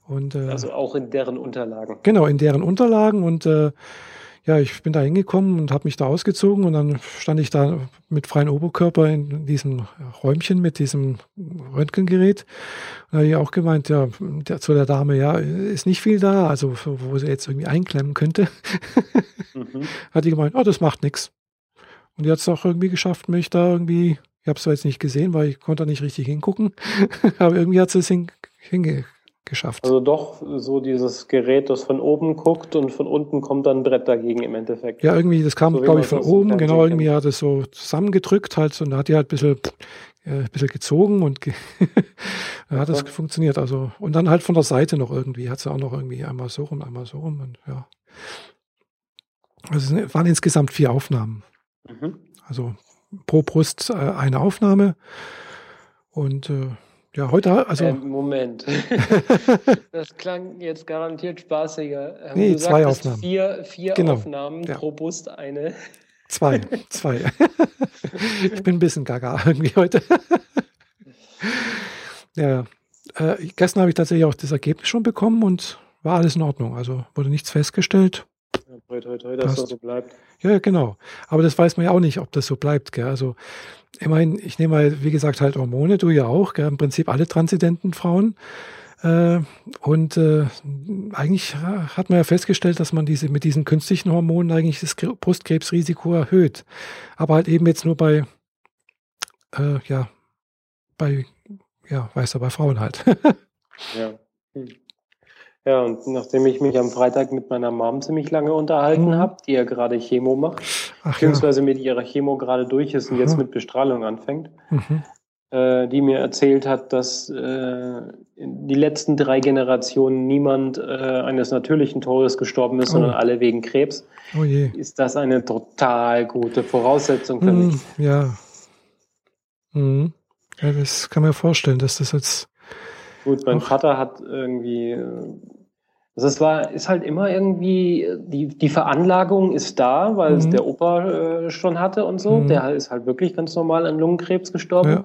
Und, äh, also auch in deren Unterlagen. Genau, in deren Unterlagen. Und äh, ja, ich bin da hingekommen und habe mich da ausgezogen und dann stand ich da mit freiem Oberkörper in diesem Räumchen mit diesem Röntgengerät. Und da habe ich auch gemeint, ja, der, zu der Dame, ja, ist nicht viel da, also wo sie jetzt irgendwie einklemmen könnte. mhm. Hat die gemeint, oh, das macht nichts. Und die hat es auch irgendwie geschafft, mich da irgendwie, ich habe es zwar jetzt nicht gesehen, weil ich konnte da nicht richtig hingucken, aber irgendwie hat sie es hin, hinge, geschafft. Also doch so dieses Gerät, das von oben guckt und von unten kommt dann ein Brett dagegen im Endeffekt. Ja, irgendwie, das kam, so glaube ich, von oben, genau, irgendwie hat es so zusammengedrückt halt und da hat die halt ein bisschen, äh, ein bisschen gezogen und ge da hat das okay. funktioniert. Also, und dann halt von der Seite noch irgendwie, hat sie auch noch irgendwie einmal so rum, einmal so rum und ja. Also es waren insgesamt vier Aufnahmen. Mhm. Also pro Brust äh, eine Aufnahme und äh, ja, heute, also. Ähm, Moment. das klang jetzt garantiert spaßiger. Ähm, nee, zwei Aufnahmen. Vier, vier genau. Aufnahmen ja. pro Brust eine. Zwei, zwei. ich bin ein bisschen gaga irgendwie heute. ja, äh, gestern habe ich tatsächlich auch das Ergebnis schon bekommen und war alles in Ordnung. Also wurde nichts festgestellt. Ja, toi, toi, toi, dass das so bleibt. Ja, genau. Aber das weiß man ja auch nicht, ob das so bleibt. Gell? Also immerhin, ich nehme mal, wie gesagt, halt Hormone, du ja auch, gell? im Prinzip alle transidenten Frauen. Äh, und äh, eigentlich hat man ja festgestellt, dass man diese mit diesen künstlichen Hormonen eigentlich das Brustkrebsrisiko erhöht. Aber halt eben jetzt nur bei, äh, ja, bei, ja, weißt du, bei Frauen halt. ja. Ja, und nachdem ich mich am Freitag mit meiner Mom ziemlich lange unterhalten mhm. habe, die ja gerade Chemo macht, Ach, beziehungsweise ja. mit ihrer Chemo gerade durch ist und mhm. jetzt mit Bestrahlung anfängt, mhm. äh, die mir erzählt hat, dass äh, die letzten drei Generationen niemand äh, eines natürlichen Todes gestorben ist, oh. sondern alle wegen Krebs, oh ist das eine total gute Voraussetzung für mich. Mhm, ja. Mhm. ja. Das kann man vorstellen, dass das jetzt Gut, mein Vater hat irgendwie äh, also es war, ist halt immer irgendwie, die, die Veranlagung ist da, weil mhm. es der Opa äh, schon hatte und so. Mhm. Der ist halt wirklich ganz normal an Lungenkrebs gestorben. Ja.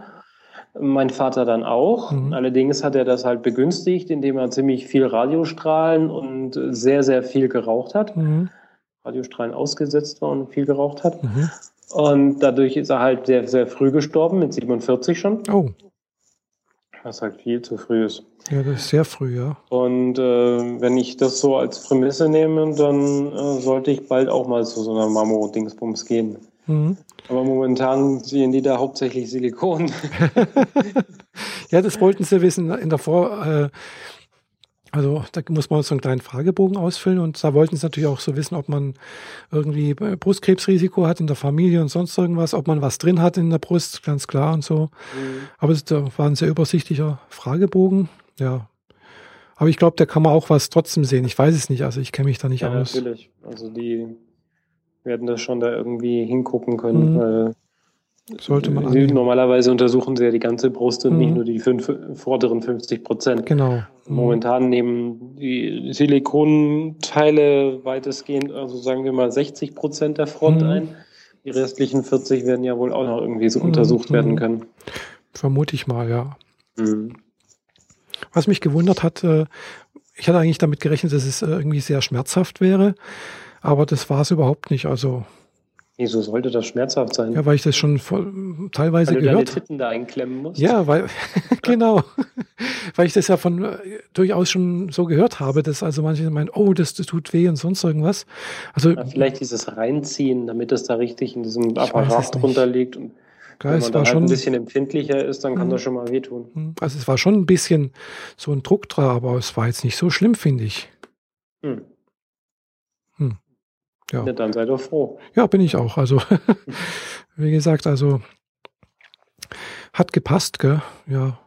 Mein Vater dann auch. Mhm. Allerdings hat er das halt begünstigt, indem er ziemlich viel Radiostrahlen und sehr, sehr viel geraucht hat. Mhm. Radiostrahlen ausgesetzt war und viel geraucht hat. Mhm. Und dadurch ist er halt sehr, sehr früh gestorben, mit 47 schon. Oh. Was halt viel zu früh ist. Ja, das ist sehr früh, ja. Und äh, wenn ich das so als Prämisse nehme, dann äh, sollte ich bald auch mal zu so einer Mammo-Dingsbums gehen. Mhm. Aber momentan sehen die da hauptsächlich Silikon. ja, das wollten sie wissen in der Vor. Äh, also da muss man so einen kleinen Fragebogen ausfüllen und da wollten sie natürlich auch so wissen, ob man irgendwie Brustkrebsrisiko hat in der Familie und sonst irgendwas, ob man was drin hat in der Brust, ganz klar und so. Mhm. Aber da war ein sehr übersichtlicher Fragebogen, ja. Aber ich glaube, da kann man auch was trotzdem sehen. Ich weiß es nicht, also ich kenne mich da nicht ja, aus. Natürlich. Also die werden das schon da irgendwie hingucken können, mhm. weil sollte man sie, normalerweise untersuchen sie ja die ganze Brust und mhm. nicht nur die fünf, vorderen 50 Prozent. Genau. Mhm. Momentan nehmen die Silikonteile weitestgehend, also sagen wir mal 60 Prozent der Front mhm. ein. Die restlichen 40 werden ja wohl auch noch irgendwie so mhm. untersucht werden mhm. können. Vermute ich mal, ja. Mhm. Was mich gewundert hat, äh, ich hatte eigentlich damit gerechnet, dass es äh, irgendwie sehr schmerzhaft wäre. Aber das war es überhaupt nicht. Also Wieso sollte das schmerzhaft sein? Ja, weil ich das schon voll, teilweise weil du gehört deine Titten da einklemmen musst. Ja, weil genau, weil ich das ja von äh, durchaus schon so gehört habe, dass also manche meinen, oh, das, das tut weh und sonst irgendwas. Also ja, vielleicht dieses Reinziehen, damit es da richtig in diesem Apparat drunter liegt und Klar, wenn man da halt schon, ein bisschen empfindlicher ist, dann kann mhm. das schon mal wehtun. Mhm. Also es war schon ein bisschen so ein Druck dran, aber es war jetzt nicht so schlimm, finde ich. Hm. Ja. ja, dann sei doch froh. Ja, bin ich auch. Also, wie gesagt, also hat gepasst, gell? Ja.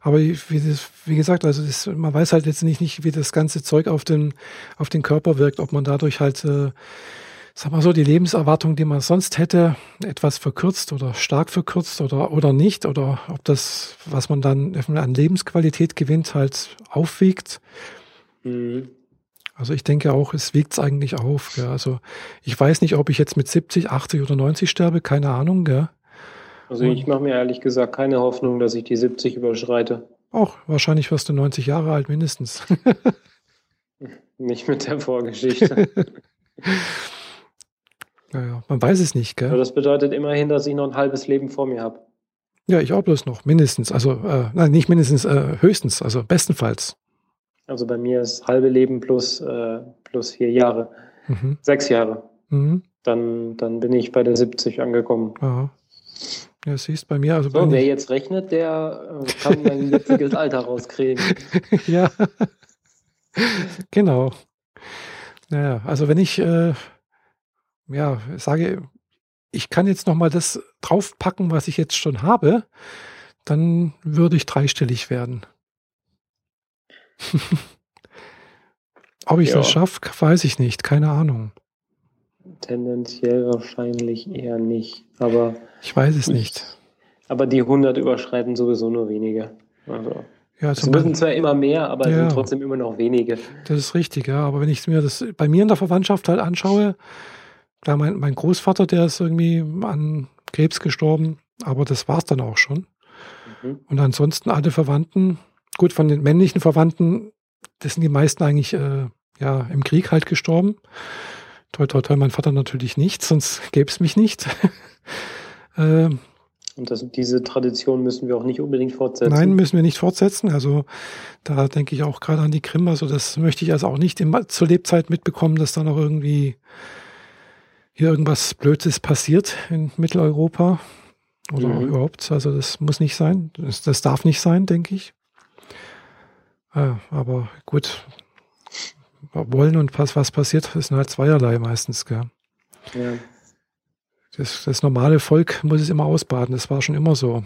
Aber wie gesagt, also das, man weiß halt jetzt nicht, nicht, wie das ganze Zeug auf den, auf den Körper wirkt, ob man dadurch halt, äh, sag mal so, die Lebenserwartung, die man sonst hätte, etwas verkürzt oder stark verkürzt oder, oder nicht, oder ob das, was man dann an Lebensqualität gewinnt, halt aufwiegt. Mhm. Also ich denke auch, es wiegt es eigentlich auf. Gell? Also ich weiß nicht, ob ich jetzt mit 70, 80 oder 90 sterbe, keine Ahnung. Gell? Also ich mache mir ehrlich gesagt keine Hoffnung, dass ich die 70 überschreite. Auch wahrscheinlich wirst du 90 Jahre alt mindestens. nicht mit der Vorgeschichte. naja, man weiß es nicht. Gell? Aber das bedeutet immerhin, dass ich noch ein halbes Leben vor mir habe. Ja, ich auch bloß noch, mindestens. Also, äh, nein, nicht mindestens, äh, höchstens, also bestenfalls. Also bei mir ist halbe Leben plus, äh, plus vier Jahre. Mhm. Sechs Jahre. Mhm. Dann, dann bin ich bei der 70 angekommen. Aha. Ja, siehst bei mir. Also so, wer jetzt rechnet, der äh, kann mein jetziges Alter rauskriegen. ja. genau. Naja, also wenn ich äh, ja, sage, ich kann jetzt nochmal das draufpacken, was ich jetzt schon habe, dann würde ich dreistellig werden. Ob ich ja. das schaffe, weiß ich nicht. Keine Ahnung. Tendenziell wahrscheinlich eher nicht. Aber ich weiß es nicht. Aber die 100 überschreiten sowieso nur wenige. Also, ja, es müssen zwar immer mehr, aber ja, sind trotzdem immer noch wenige. Das ist richtig, ja. Aber wenn ich mir das bei mir in der Verwandtschaft halt anschaue, klar, mein, mein Großvater, der ist irgendwie an Krebs gestorben, aber das war es dann auch schon. Mhm. Und ansonsten alle Verwandten, gut, von den männlichen Verwandten, das sind die meisten eigentlich äh, ja im Krieg halt gestorben. Toi, toi, toi, mein Vater natürlich nicht, sonst gäbe es mich nicht. äh, und das, diese Tradition müssen wir auch nicht unbedingt fortsetzen. Nein, müssen wir nicht fortsetzen. Also da denke ich auch gerade an die Krim. Also das möchte ich also auch nicht im, zur Lebzeit mitbekommen, dass da noch irgendwie hier irgendwas Blödes passiert in Mitteleuropa oder mhm. überhaupt. Also das muss nicht sein. Das, das darf nicht sein, denke ich. Ja, aber gut, wollen und was, was passiert, ist halt zweierlei meistens. Gell? Ja. Das, das normale Volk muss es immer ausbaden, das war schon immer so.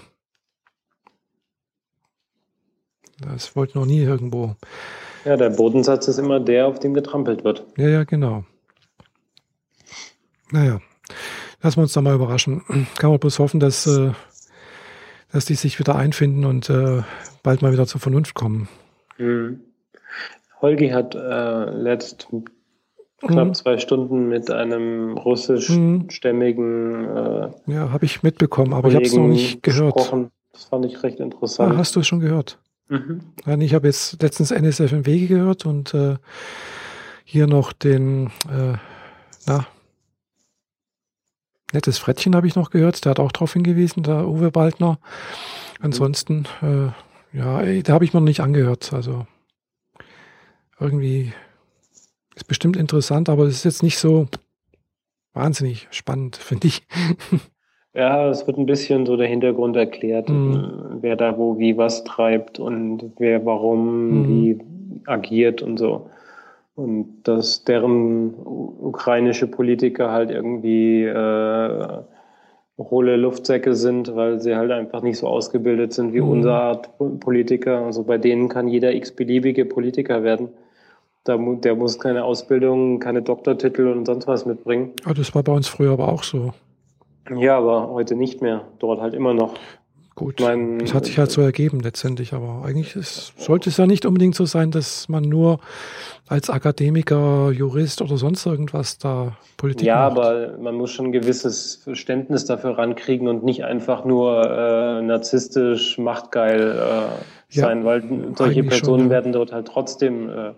Das wollte noch nie irgendwo. Ja, der Bodensatz ist immer der, auf dem getrampelt wird. Ja, ja, genau. Naja, lassen wir uns da mal überraschen. Kann man bloß hoffen, dass, äh, dass die sich wieder einfinden und äh, bald mal wieder zur Vernunft kommen. Mhm. Holgi hat äh, letzt knapp mhm. zwei Stunden mit einem russischstämmigen äh, Ja, habe ich mitbekommen, aber ich habe es noch nicht gehört. Gesprochen. Das fand ich recht interessant. Ah, hast du es schon gehört? Mhm. Ich habe jetzt letztens NSFMW gehört und äh, hier noch den, äh, na, nettes Frettchen habe ich noch gehört. Der hat auch darauf hingewiesen, der Uwe Baldner. Ansonsten, äh, ja, da habe ich mir noch nicht angehört. Also irgendwie ist bestimmt interessant, aber es ist jetzt nicht so wahnsinnig spannend, finde ich. Ja, es wird ein bisschen so der Hintergrund erklärt, mhm. wer da wo wie was treibt und wer warum mhm. wie agiert und so. Und dass deren ukrainische Politiker halt irgendwie äh, hohle Luftsäcke sind, weil sie halt einfach nicht so ausgebildet sind wie mhm. unser Art Politiker. Also bei denen kann jeder x-beliebige Politiker werden. Da, der muss keine Ausbildung, keine Doktortitel und sonst was mitbringen. Ja, das war bei uns früher aber auch so. Ja, aber heute nicht mehr. Dort halt immer noch. Gut, mein, das hat sich halt so ergeben letztendlich, aber eigentlich ist, sollte es ja nicht unbedingt so sein, dass man nur als Akademiker, Jurist oder sonst irgendwas da Politik Ja, macht. aber man muss schon ein gewisses Verständnis dafür rankriegen und nicht einfach nur äh, narzisstisch, machtgeil äh, sein, ja, weil solche Personen schon, ja. werden dort halt trotzdem äh,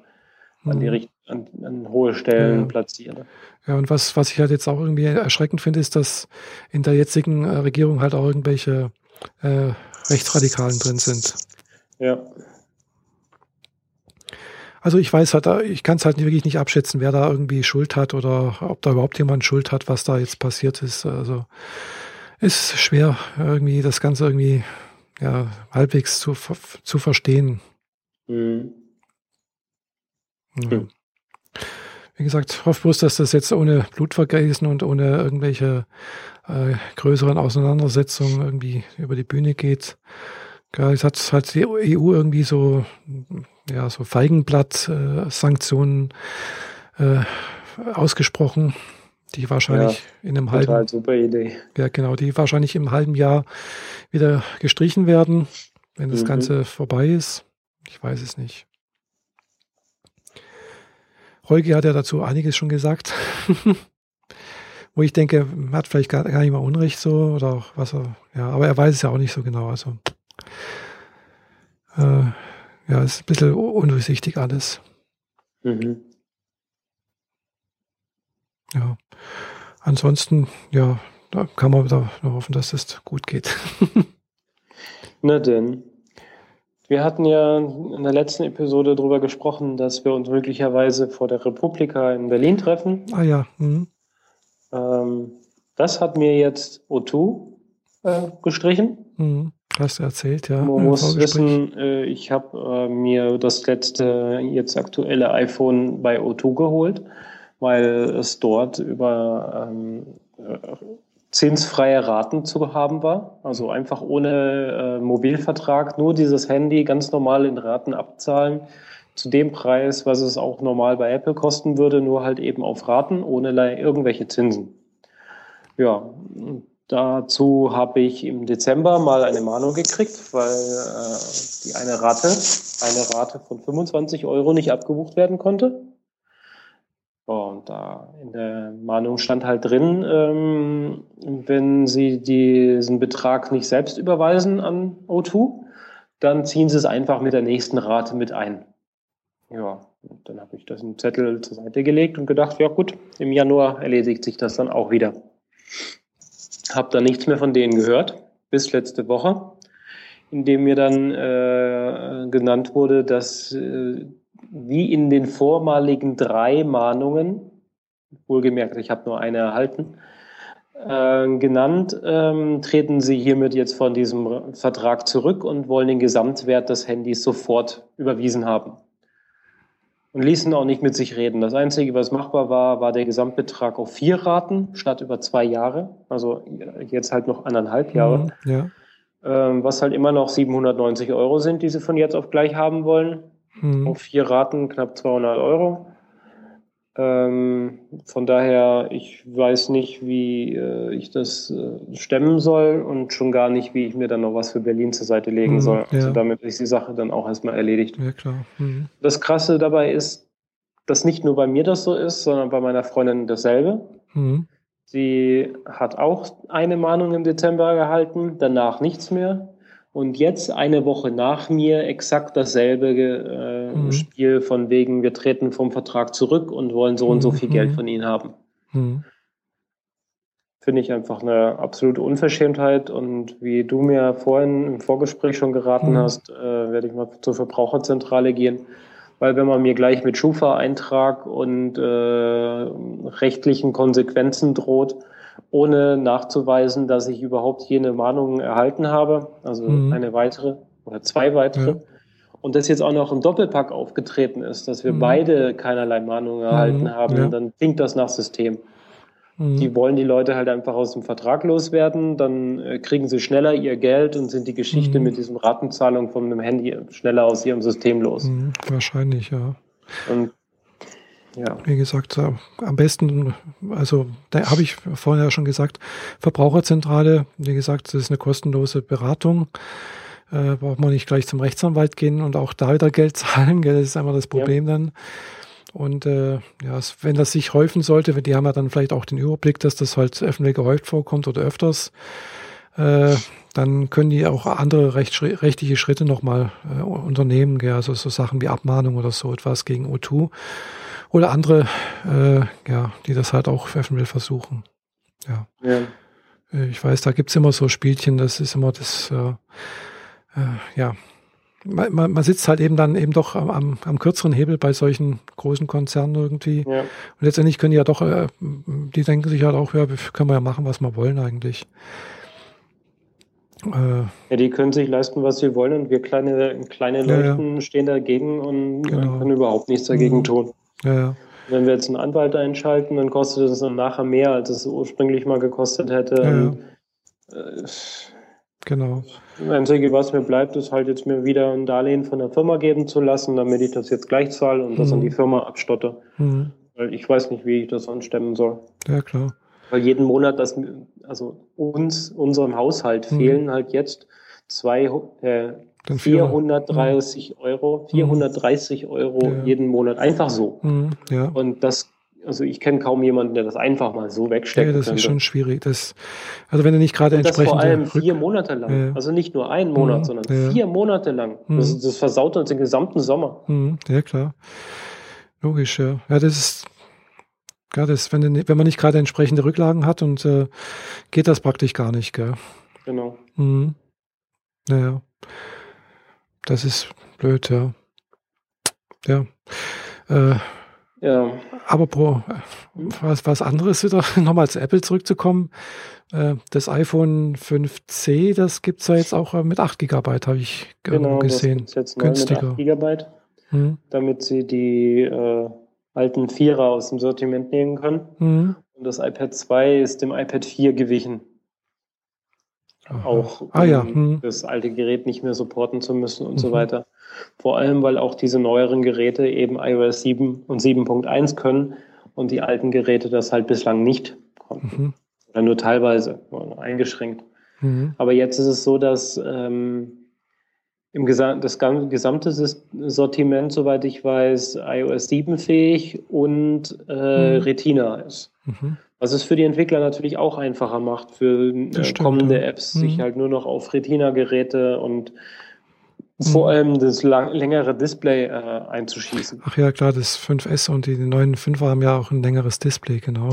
an, die, mhm. an, an hohe Stellen ja. platziert. Ja, und was, was ich halt jetzt auch irgendwie erschreckend finde, ist, dass in der jetzigen äh, Regierung halt auch irgendwelche äh, Rechtsradikalen drin sind. Ja. Also ich weiß halt, ich kann es halt wirklich nicht abschätzen, wer da irgendwie Schuld hat oder ob da überhaupt jemand Schuld hat, was da jetzt passiert ist. Also ist schwer, irgendwie das Ganze irgendwie ja, halbwegs zu, zu verstehen. Mhm. Mhm. Wie gesagt, hoffe bloß, dass das jetzt ohne Blutvergießen und ohne irgendwelche äh, größeren Auseinandersetzungen irgendwie über die Bühne geht. Ja, jetzt hat, hat die EU irgendwie so, ja, so Feigenblatt-Sanktionen äh, ausgesprochen, die wahrscheinlich ja, in einem halben super Idee. Ja, genau, die wahrscheinlich im halben Jahr wieder gestrichen werden, wenn das mhm. Ganze vorbei ist. Ich weiß es nicht. Holger hat ja dazu einiges schon gesagt. Wo ich denke, hat vielleicht gar, gar nicht mal Unrecht so oder was er, ja, aber er weiß es ja auch nicht so genau. Also, äh, ja, ist ein bisschen undurchsichtig alles. Mhm. Ja. Ansonsten, ja, da kann man da nur hoffen, dass es gut geht. Na denn. Wir hatten ja in der letzten Episode darüber gesprochen, dass wir uns möglicherweise vor der Republika in Berlin treffen. Ah ja. Mhm. Ähm, das hat mir jetzt O2 äh, gestrichen. Mhm. Hast du erzählt, ja. Man muss wissen, äh, ich habe äh, mir das letzte, jetzt aktuelle iPhone bei O2 geholt, weil es dort über ähm, zinsfreie Raten zu haben war. Also einfach ohne äh, Mobilvertrag, nur dieses Handy ganz normal in Raten abzahlen. Zu dem Preis, was es auch normal bei Apple kosten würde, nur halt eben auf Raten, ohne irgendwelche Zinsen. Ja, dazu habe ich im Dezember mal eine Mahnung gekriegt, weil äh, die eine Rate, eine Rate von 25 Euro nicht abgebucht werden konnte. Und da in der Mahnung stand halt drin, ähm, wenn Sie diesen Betrag nicht selbst überweisen an O2, dann ziehen Sie es einfach mit der nächsten Rate mit ein. Ja, dann habe ich das im Zettel zur Seite gelegt und gedacht, ja gut, im Januar erledigt sich das dann auch wieder. Hab dann nichts mehr von denen gehört, bis letzte Woche, in dem mir dann äh, genannt wurde, dass äh, wie in den vormaligen drei Mahnungen, wohlgemerkt, ich habe nur eine erhalten, äh, genannt, ähm, treten Sie hiermit jetzt von diesem Vertrag zurück und wollen den Gesamtwert des Handys sofort überwiesen haben. Und ließen auch nicht mit sich reden. Das Einzige, was machbar war, war der Gesamtbetrag auf vier Raten statt über zwei Jahre. Also jetzt halt noch anderthalb Jahre. Mhm, ja. Ähm, was halt immer noch 790 Euro sind, die Sie von jetzt auf gleich haben wollen. Mhm. Auf vier Raten knapp 200 Euro. Ähm, von daher, ich weiß nicht, wie äh, ich das äh, stemmen soll und schon gar nicht, wie ich mir dann noch was für Berlin zur Seite legen mhm, soll. Also ja. Damit ist die Sache dann auch erstmal erledigt. Ja, klar. Mhm. Das Krasse dabei ist, dass nicht nur bei mir das so ist, sondern bei meiner Freundin dasselbe. Mhm. Sie hat auch eine Mahnung im Dezember gehalten, danach nichts mehr. Und jetzt eine Woche nach mir exakt dasselbe äh, mhm. Spiel von wegen, wir treten vom Vertrag zurück und wollen so und so viel mhm. Geld von ihnen haben. Mhm. finde ich einfach eine absolute Unverschämtheit. Und wie du mir vorhin im Vorgespräch schon geraten mhm. hast, äh, werde ich mal zur Verbraucherzentrale gehen. Weil wenn man mir gleich mit Schufa-Eintrag und äh, rechtlichen Konsequenzen droht, ohne nachzuweisen, dass ich überhaupt jene Mahnungen erhalten habe, also mhm. eine weitere oder zwei weitere, ja. und das jetzt auch noch im Doppelpack aufgetreten ist, dass wir mhm. beide keinerlei Mahnungen erhalten mhm. haben, ja. dann klingt das nach System. Mhm. Die wollen die Leute halt einfach aus dem Vertrag loswerden, dann äh, kriegen sie schneller ihr Geld und sind die Geschichte mhm. mit diesem Ratenzahlung von einem Handy schneller aus ihrem System los. Mhm, wahrscheinlich, ja. Und ja. Wie gesagt, am besten, also da habe ich vorhin ja schon gesagt, Verbraucherzentrale, wie gesagt, das ist eine kostenlose Beratung. Äh, braucht man nicht gleich zum Rechtsanwalt gehen und auch da wieder Geld zahlen, gell? das ist einmal das Problem ja. dann. Und äh, ja, wenn das sich häufen sollte, die haben ja dann vielleicht auch den Überblick, dass das halt öffentlich gehäuft vorkommt oder öfters, äh, dann können die auch andere recht, rechtliche Schritte nochmal äh, unternehmen, gell? also so Sachen wie Abmahnung oder so etwas gegen O2 oder andere, äh, ja, die das halt auch öffentlich versuchen. Ja. ja. Äh, ich weiß, da gibt's immer so Spielchen, das ist immer das, äh, äh, ja, man, man, man sitzt halt eben dann eben doch am, am kürzeren Hebel bei solchen großen Konzernen irgendwie. Ja. Und letztendlich können die ja doch, äh, die denken sich halt auch, ja, können wir ja machen, was wir wollen eigentlich. Äh, ja, die können sich leisten, was sie wollen und wir kleine, kleine Leuten ja, ja. stehen dagegen und genau. können überhaupt nichts dagegen mhm. tun. Ja, Wenn wir jetzt einen Anwalt einschalten, dann kostet es dann nachher mehr, als es ursprünglich mal gekostet hätte. Und, äh, Genau. Das Einzige, was mir bleibt, ist halt jetzt mir wieder ein Darlehen von der Firma geben zu lassen, damit ich das jetzt gleich zahle und das an die mhm. Firma abstotte. Mhm. Weil ich weiß nicht, wie ich das anstemmen soll. Ja, klar. Weil jeden Monat, das, also uns, unserem Haushalt mhm. fehlen halt jetzt zwei, äh, 430 mhm. Euro, 430 Euro ja. jeden Monat. Einfach so. Mhm. Ja. Und das also ich kenne kaum jemanden, der das einfach mal so wegsteckt. Ja, das könnte. ist schon schwierig. Das, also wenn du nicht gerade entsprechend. vor allem vier Monate lang. Ja. Also nicht nur einen Monat, mhm, sondern ja. vier Monate lang. Mhm. Das, das, versaut uns den gesamten Sommer. Mhm, ja, klar. Logisch, ja. Ja, das ist, ja, das, wenn, wenn man nicht gerade entsprechende Rücklagen hat und äh, geht das praktisch gar nicht, gell? Genau. Mhm. Naja. Das ist blöd, ja. Ja. Äh, ja. Aber pro, was, was anderes wieder, nochmal zu Apple zurückzukommen. Äh, das iPhone 5C, das gibt es ja jetzt auch mit 8 GB, habe ich genau, gesehen. Das jetzt Günstiger. Mit 8 GB, hm. damit sie die äh, alten Vierer aus dem Sortiment nehmen können. Hm. Und das iPad 2 ist dem iPad 4 gewichen. Aha. Auch um ah, ja. hm. das alte Gerät nicht mehr supporten zu müssen und mhm. so weiter. Vor allem, weil auch diese neueren Geräte eben iOS 7 und 7.1 können und die alten Geräte das halt bislang nicht konnten. Mhm. Oder nur teilweise, eingeschränkt. Mhm. Aber jetzt ist es so, dass ähm, im Gesam das gesamte Sortiment, soweit ich weiß, iOS 7 fähig und äh, mhm. Retina ist. Mhm. Was es für die Entwickler natürlich auch einfacher macht, für äh, kommende Apps, sich mhm. halt nur noch auf Retina-Geräte und vor mhm. allem das längere Display äh, einzuschießen. Ach ja, klar, das 5S und die neuen 5er haben ja auch ein längeres Display, genau.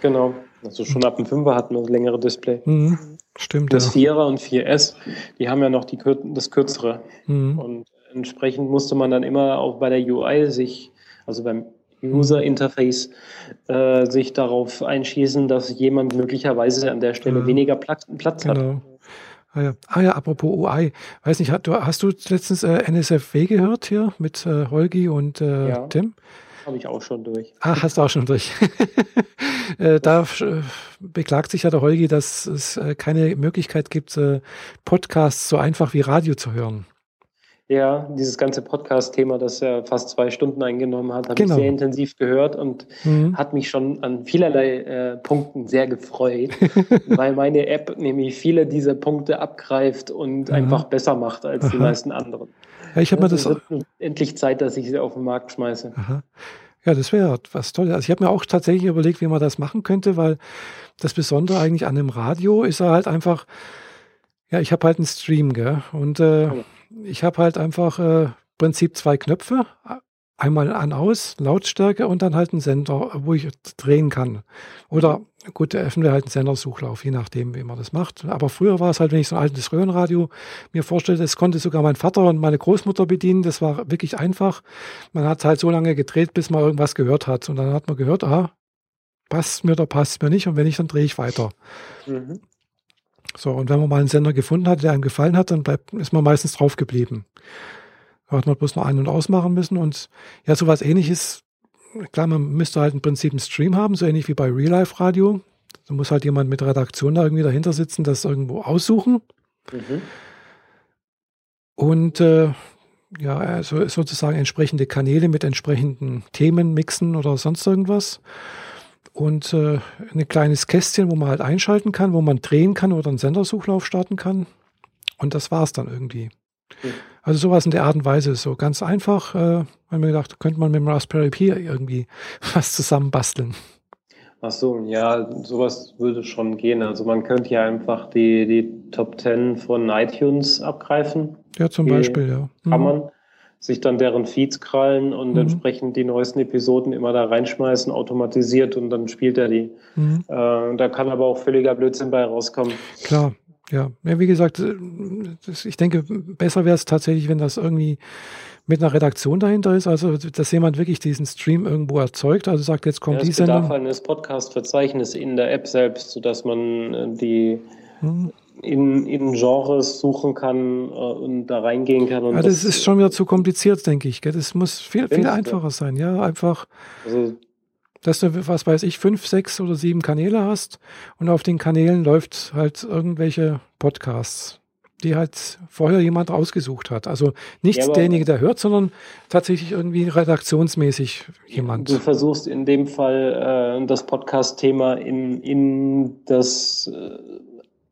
Genau. Also schon ab dem 5er hatten wir ein längere Display. Mhm. Stimmt. Das ja. 4er und 4S, die haben ja noch die, das kürzere. Mhm. Und entsprechend musste man dann immer auch bei der UI sich, also beim User Interface, äh, sich darauf einschießen, dass jemand möglicherweise an der Stelle ja. weniger Platz, Platz genau. hat. Ah ja. ah ja, apropos UI. Weiß nicht, hast du, hast du letztens äh, NSFW gehört hier mit äh, Holgi und äh, ja, Tim? Habe ich auch schon durch. Ah, hast du auch schon durch. äh, da äh, beklagt sich ja der Holgi, dass es äh, keine Möglichkeit gibt, äh, Podcasts so einfach wie Radio zu hören. Ja, dieses ganze Podcast-Thema, das ja fast zwei Stunden eingenommen hat, habe genau. ich sehr intensiv gehört und mhm. hat mich schon an vielerlei äh, Punkten sehr gefreut, weil meine App nämlich viele dieser Punkte abgreift und Aha. einfach besser macht als Aha. die meisten anderen. Ja, ich habe mir das wird endlich Zeit, dass ich sie auf den Markt schmeiße. Aha. Ja, das wäre was Tolles. Also ich habe mir auch tatsächlich überlegt, wie man das machen könnte, weil das Besondere eigentlich an dem Radio ist halt einfach, ja, ich habe halt einen Stream, gell? Und äh, ich habe halt einfach äh, Prinzip zwei Knöpfe. einmal an aus, Lautstärke und dann halt ein Sender, wo ich drehen kann. Oder gut, öffnen wir halt einen Sendersuchlauf, je nachdem, wie man das macht. Aber früher war es halt, wenn ich so ein altes Röhrenradio mir vorstelle, das konnte sogar mein Vater und meine Großmutter bedienen. Das war wirklich einfach. Man hat halt so lange gedreht, bis man irgendwas gehört hat. Und dann hat man gehört, ah, passt mir oder passt mir nicht. Und wenn nicht, dann drehe ich weiter. Mhm. So, und wenn man mal einen Sender gefunden hat, der einem gefallen hat, dann bleibt, ist man meistens drauf geblieben. Da hat man bloß noch ein- und ausmachen müssen. Und ja, sowas ähnliches, klar, man müsste halt im Prinzip einen Stream haben, so ähnlich wie bei Real Life Radio. Da muss halt jemand mit Redaktion da irgendwie dahinter sitzen, das irgendwo aussuchen. Mhm. Und äh, ja, also sozusagen entsprechende Kanäle mit entsprechenden Themen mixen oder sonst irgendwas. Und äh, ein kleines Kästchen, wo man halt einschalten kann, wo man drehen kann oder einen Sendersuchlauf starten kann. Und das war's dann irgendwie. Mhm. Also sowas in der Art und Weise, so ganz einfach. Äh, haben wir gedacht, könnte man mit dem Raspberry Pi irgendwie was zusammenbasteln. Ach so, ja, sowas würde schon gehen. Also man könnte ja einfach die, die Top 10 von iTunes abgreifen. Ja, zum die Beispiel, ja. Mhm. Kann man sich dann deren Feeds krallen und mhm. entsprechend die neuesten Episoden immer da reinschmeißen, automatisiert und dann spielt er die. Mhm. Äh, da kann aber auch völliger Blödsinn bei rauskommen. Klar, ja, ja, wie gesagt, äh, das, ich denke, besser wäre es tatsächlich, wenn das irgendwie mit einer Redaktion dahinter ist, also dass jemand wirklich diesen Stream irgendwo erzeugt, also sagt, jetzt kommt ja, die Sendung. Es bedarf eines Podcast-Verzeichnisses in der App selbst, sodass man äh, die hm. In, in Genres suchen kann äh, und da reingehen kann. ja, das, das, ist schon wieder zu kompliziert, denke ich. Das muss viel, viel einfacher sein, ja, einfach. Also dass du, was weiß ich, fünf, sechs oder sieben Kanäle hast und auf den Kanälen läuft halt irgendwelche Podcasts, die halt vorher jemand rausgesucht hat. Also nicht ja, derjenige, der hört, sondern tatsächlich irgendwie redaktionsmäßig jemand. Du versuchst in dem Fall äh, das Podcast-Thema in, in das äh,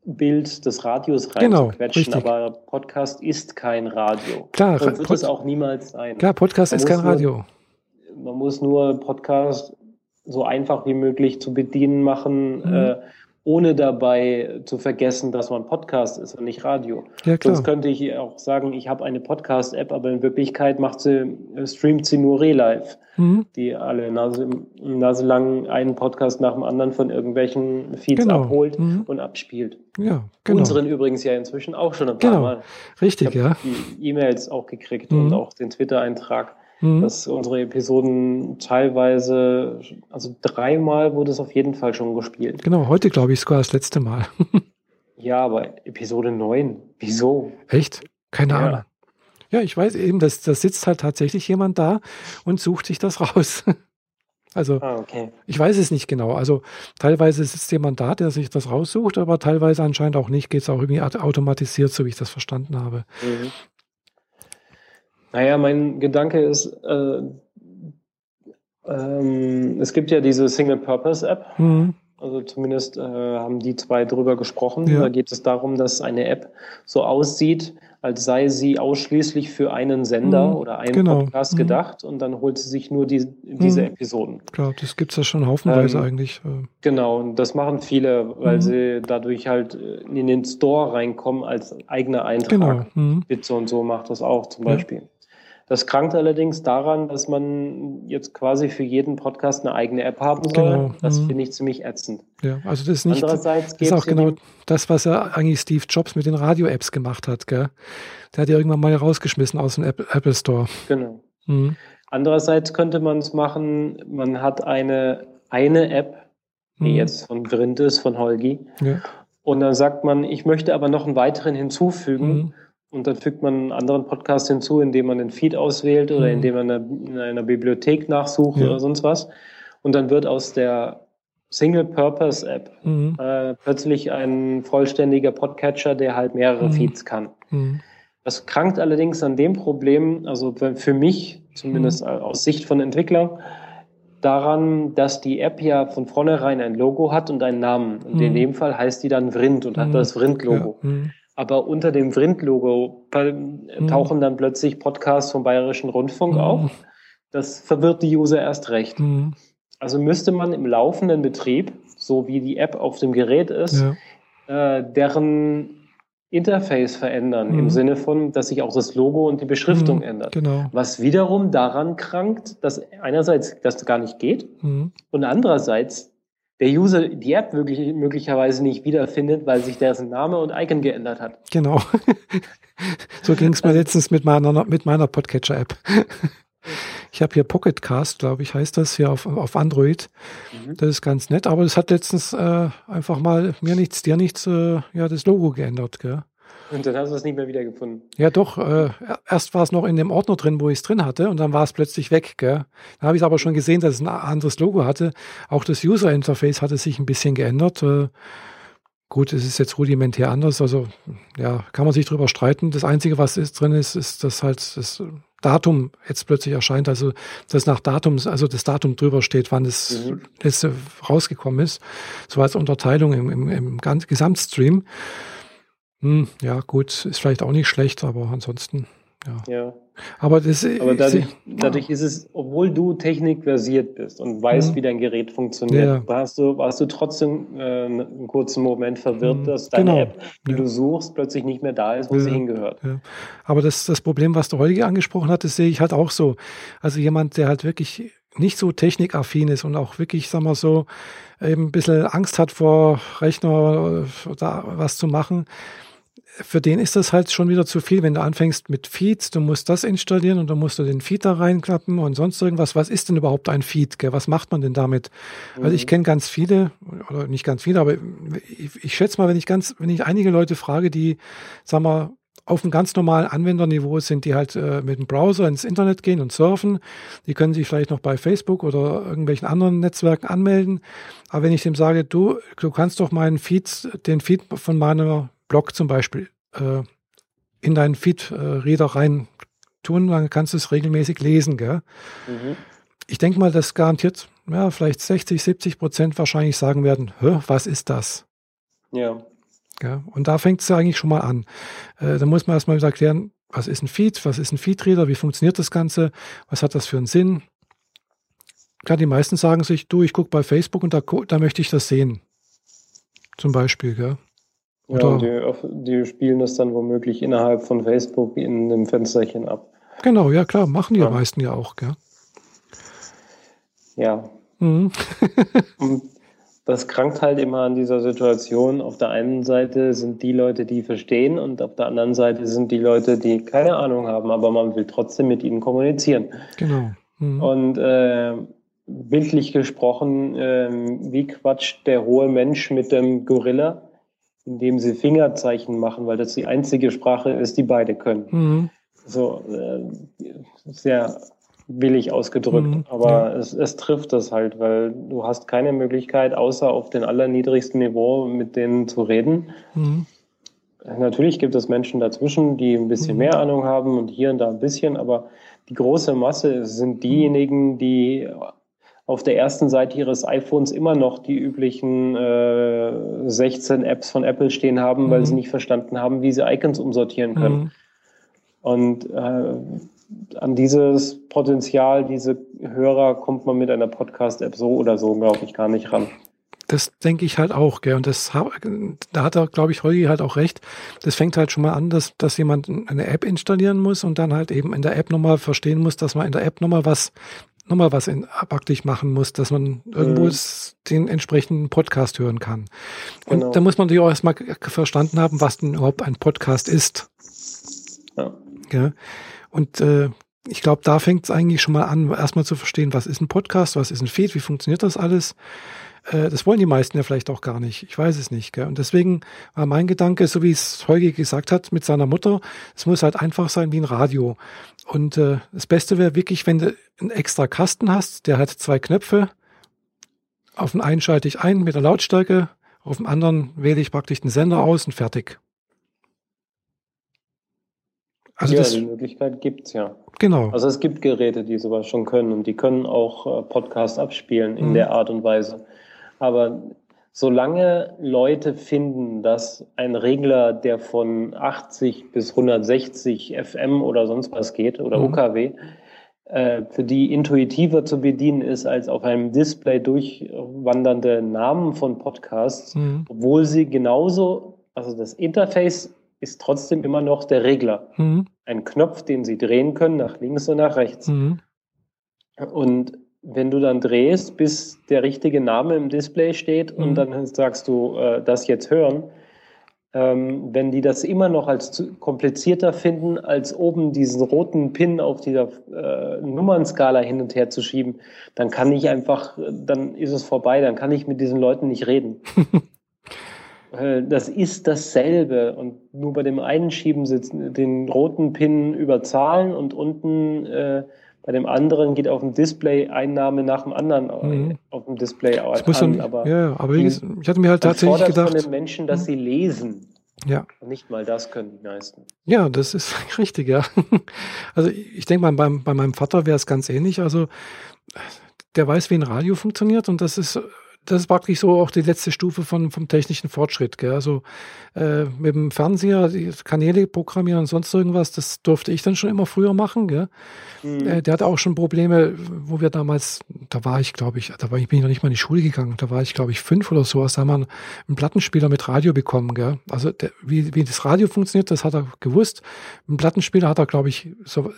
Bild des Radios reinzuquetschen, genau, aber Podcast ist kein Radio. Klar, Und wird Pod es auch niemals sein. Klar, Podcast man ist kein Radio. Nur, man muss nur Podcast so einfach wie möglich zu bedienen machen, mhm. äh, ohne dabei zu vergessen, dass man Podcast ist und nicht Radio. Ja, klar. Sonst könnte ich auch sagen, ich habe eine Podcast-App, aber in Wirklichkeit macht sie, äh, streamt sie nur Relive, mhm. die alle Nase, Nase lang einen Podcast nach dem anderen von irgendwelchen Feeds genau. abholt mhm. und abspielt. Ja, genau. Unseren übrigens ja inzwischen auch schon ein paar genau. Mal. Richtig, ja. Die E-Mails auch gekriegt und mhm. auch den Twitter-Eintrag mhm. dass unsere Episoden teilweise, also dreimal wurde es auf jeden Fall schon gespielt. Genau, heute glaube ich sogar das letzte Mal. ja, aber Episode 9, wieso? Echt? Keine ja. Ahnung. Ja, ich weiß eben, dass da sitzt halt tatsächlich jemand da und sucht sich das raus. Also ah, okay. ich weiß es nicht genau. Also teilweise sitzt jemand da, der sich das raussucht, aber teilweise anscheinend auch nicht. Geht es auch irgendwie automatisiert, so wie ich das verstanden habe. Mhm. Naja, mein Gedanke ist, äh, ähm, es gibt ja diese Single-Purpose-App. Mhm. Also zumindest äh, haben die zwei drüber gesprochen. Ja. Da geht es darum, dass eine App so aussieht, als sei sie ausschließlich für einen Sender mhm. oder einen genau. Podcast mhm. gedacht und dann holt sie sich nur die, diese mhm. Episoden. Klar, das gibt es ja schon haufenweise ähm, eigentlich. Äh. Genau, und das machen viele, weil mhm. sie dadurch halt in den Store reinkommen als eigener Eintrag. Genau. Mhm. Bitze und so macht das auch zum Beispiel. Ja. Das krankt allerdings daran, dass man jetzt quasi für jeden Podcast eine eigene App haben soll. Genau. Das mhm. finde ich ziemlich ätzend. Ja, also das ist nicht, Andererseits das ist auch genau das, was er eigentlich Steve Jobs mit den Radio-Apps gemacht hat, gell? Der hat ja irgendwann mal rausgeschmissen aus dem Apple Store. Genau. Mhm. Andererseits könnte man es machen, man hat eine, eine App, die mhm. jetzt von Vrind ist, von Holgi. Ja. Und dann sagt man, ich möchte aber noch einen weiteren hinzufügen. Und dann fügt man einen anderen Podcast hinzu, indem man den Feed auswählt oder mhm. indem man in einer Bibliothek nachsucht ja. oder sonst was. Und dann wird aus der Single-Purpose-App mhm. äh, plötzlich ein vollständiger Podcatcher, der halt mehrere mhm. Feeds kann. Mhm. Das krankt allerdings an dem Problem, also für mich, zumindest mhm. aus Sicht von Entwicklern, daran, dass die App ja von vornherein ein Logo hat und einen Namen. Und in mhm. dem Fall heißt die dann Vrind und hat das Vrind-Logo. Ja aber unter dem Vrind-Logo mhm. tauchen dann plötzlich Podcasts vom Bayerischen Rundfunk mhm. auf. Das verwirrt die User erst recht. Mhm. Also müsste man im laufenden Betrieb, so wie die App auf dem Gerät ist, ja. äh, deren Interface verändern, mhm. im Sinne von, dass sich auch das Logo und die Beschriftung mhm, ändert. Genau. Was wiederum daran krankt, dass einerseits das gar nicht geht mhm. und andererseits der User die App wirklich, möglicherweise nicht wiederfindet, weil sich dessen Name und Icon geändert hat. Genau. so ging es mir also, letztens mit meiner, mit meiner Podcatcher-App. Ich habe hier Pocketcast, glaube ich, heißt das hier auf, auf Android. Mhm. Das ist ganz nett, aber das hat letztens äh, einfach mal mir nichts, dir nichts, äh, ja, das Logo geändert, gell? Und dann hast du es nicht mehr wiedergefunden. Ja, doch. Äh, erst war es noch in dem Ordner drin, wo ich es drin hatte, und dann war es plötzlich weg. Gell? Dann habe ich aber schon gesehen, dass es ein anderes Logo hatte. Auch das User Interface hatte sich ein bisschen geändert. Äh, gut, es ist jetzt rudimentär anders. Also ja, kann man sich drüber streiten. Das Einzige, was ist drin ist, ist, dass halt das Datum jetzt plötzlich erscheint. Also dass nach Datum, also das Datum drüber steht, wann es mhm. letzte rausgekommen ist. So als Unterteilung im, im, im Gesamtstream. Hm, ja, gut, ist vielleicht auch nicht schlecht, aber ansonsten, ja. ja. Aber, das, aber dadurch, dadurch ist es, obwohl du technikversiert bist und weißt, hm. wie dein Gerät funktioniert, ja. warst, du, warst du trotzdem äh, einen kurzen Moment verwirrt, hm. dass deine genau. App, die ja. du suchst, plötzlich nicht mehr da ist, wo ja. sie hingehört. Ja. Aber das, das Problem, was du heute angesprochen hattest, sehe ich halt auch so. Also jemand, der halt wirklich nicht so technikaffin ist und auch wirklich, sagen wir so, eben ein bisschen Angst hat vor Rechner oder was zu machen, für den ist das halt schon wieder zu viel, wenn du anfängst mit Feeds, du musst das installieren und dann musst du den Feed da reinklappen und sonst irgendwas. Was ist denn überhaupt ein Feed? Gell? Was macht man denn damit? Mhm. Also ich mhm. kenne ganz viele, oder nicht ganz viele, aber ich, ich schätze mal, wenn ich ganz, wenn ich einige Leute frage, die, sagen wir, auf einem ganz normalen Anwenderniveau sind, die halt äh, mit dem Browser ins Internet gehen und surfen. Die können sich vielleicht noch bei Facebook oder irgendwelchen anderen Netzwerken anmelden. Aber wenn ich dem sage, du, du kannst doch meinen Feed, den Feed von meiner Blog zum Beispiel äh, in deinen Feed-Reader rein tun, dann kannst du es regelmäßig lesen. Gell? Mhm. Ich denke mal, dass garantiert ja, vielleicht 60, 70 Prozent wahrscheinlich sagen werden, was ist das? Ja. ja und da fängt es ja eigentlich schon mal an. Äh, da muss man erstmal wieder erklären, was ist ein Feed, was ist ein Feed-Reader, wie funktioniert das Ganze, was hat das für einen Sinn. Klar, die meisten sagen sich, du, ich gucke bei Facebook und da, da möchte ich das sehen. Zum Beispiel, gell? Oder ja, die, die, spielen das dann womöglich innerhalb von Facebook in einem Fensterchen ab. Genau, ja klar, machen die ja. meisten ja auch, gell? Ja. Mhm. Und das krankt halt immer an dieser Situation. Auf der einen Seite sind die Leute, die verstehen, und auf der anderen Seite sind die Leute, die keine Ahnung haben, aber man will trotzdem mit ihnen kommunizieren. Genau. Mhm. Und äh, bildlich gesprochen, äh, wie quatscht der hohe Mensch mit dem Gorilla? Indem sie Fingerzeichen machen, weil das die einzige Sprache ist, die beide können. Mhm. So äh, sehr willig ausgedrückt, mhm, aber ja. es, es trifft das halt, weil du hast keine Möglichkeit, außer auf den allerniedrigsten Niveau mit denen zu reden. Mhm. Natürlich gibt es Menschen dazwischen, die ein bisschen mhm. mehr Ahnung haben und hier und da ein bisschen, aber die große Masse sind diejenigen, die auf der ersten Seite ihres iPhones immer noch die üblichen äh, 16 Apps von Apple stehen haben, mhm. weil sie nicht verstanden haben, wie sie Icons umsortieren können. Mhm. Und äh, an dieses Potenzial, diese Hörer kommt man mit einer Podcast-App so oder so, glaube ich, gar nicht ran. Das denke ich halt auch, gell. Und das da hat er, glaube ich, Holgi halt auch recht. Das fängt halt schon mal an, dass, dass jemand eine App installieren muss und dann halt eben in der App nochmal verstehen muss, dass man in der App nochmal was nochmal was in, praktisch machen muss, dass man irgendwo mhm. den entsprechenden Podcast hören kann. Und genau. da muss man natürlich auch erstmal verstanden haben, was denn überhaupt ein Podcast ist. Ja. ja. Und äh, ich glaube, da fängt es eigentlich schon mal an, erstmal zu verstehen, was ist ein Podcast, was ist ein Feed, wie funktioniert das alles. Äh, das wollen die meisten ja vielleicht auch gar nicht. Ich weiß es nicht. Gell? Und deswegen war mein Gedanke, so wie es Holgi gesagt hat mit seiner Mutter, es muss halt einfach sein wie ein Radio. Und äh, das Beste wäre wirklich, wenn du einen extra Kasten hast, der hat zwei Knöpfe. Auf den einen schalte ich ein mit der Lautstärke, auf dem anderen wähle ich praktisch den Sender aus und fertig. Also ja, das, die Möglichkeit gibt's ja. Genau. Also es gibt Geräte, die sowas schon können und die können auch äh, Podcast abspielen in mhm. der Art und Weise. Aber solange Leute finden, dass ein Regler, der von 80 bis 160 FM oder sonst was geht oder mhm. UKW, äh, für die intuitiver zu bedienen ist als auf einem Display durchwandernde Namen von Podcasts, mhm. obwohl sie genauso, also das Interface ist trotzdem immer noch der Regler. Mhm. Ein Knopf, den Sie drehen können, nach links und nach rechts. Mhm. Und wenn du dann drehst, bis der richtige Name im Display steht und mhm. dann sagst du, äh, das jetzt hören, ähm, wenn die das immer noch als zu komplizierter finden, als oben diesen roten Pin auf dieser äh, Nummernskala hin und her zu schieben, dann kann ich einfach, dann ist es vorbei, dann kann ich mit diesen Leuten nicht reden. Äh, das ist dasselbe und nur bei dem einen schieben sie den roten Pin über Zahlen und unten äh, bei dem anderen geht auf dem Display Einnahme nach dem anderen mhm. auf dem Display an. Aber, ja, aber die, ich hatte mir halt tatsächlich gedacht. von den Menschen, dass mhm. sie lesen. Ja. Und nicht mal das können die meisten. Ja, das ist richtig, ja. Also ich denke mal, beim, bei meinem Vater wäre es ganz ähnlich. Also der weiß, wie ein Radio funktioniert und das ist das ist praktisch so auch die letzte Stufe von, vom technischen Fortschritt. Gell? Also äh, mit dem Fernseher, die Kanäle programmieren und sonst irgendwas, das durfte ich dann schon immer früher machen. Gell? Mhm. Äh, der hatte auch schon Probleme, wo wir damals, da war ich, glaube ich, da war ich, bin ich noch nicht mal in die Schule gegangen, da war ich, glaube ich, fünf oder so, da haben wir einen Plattenspieler mit Radio bekommen. Gell? Also der, wie, wie das Radio funktioniert, das hat er gewusst. Ein Plattenspieler hat er, glaube ich, so,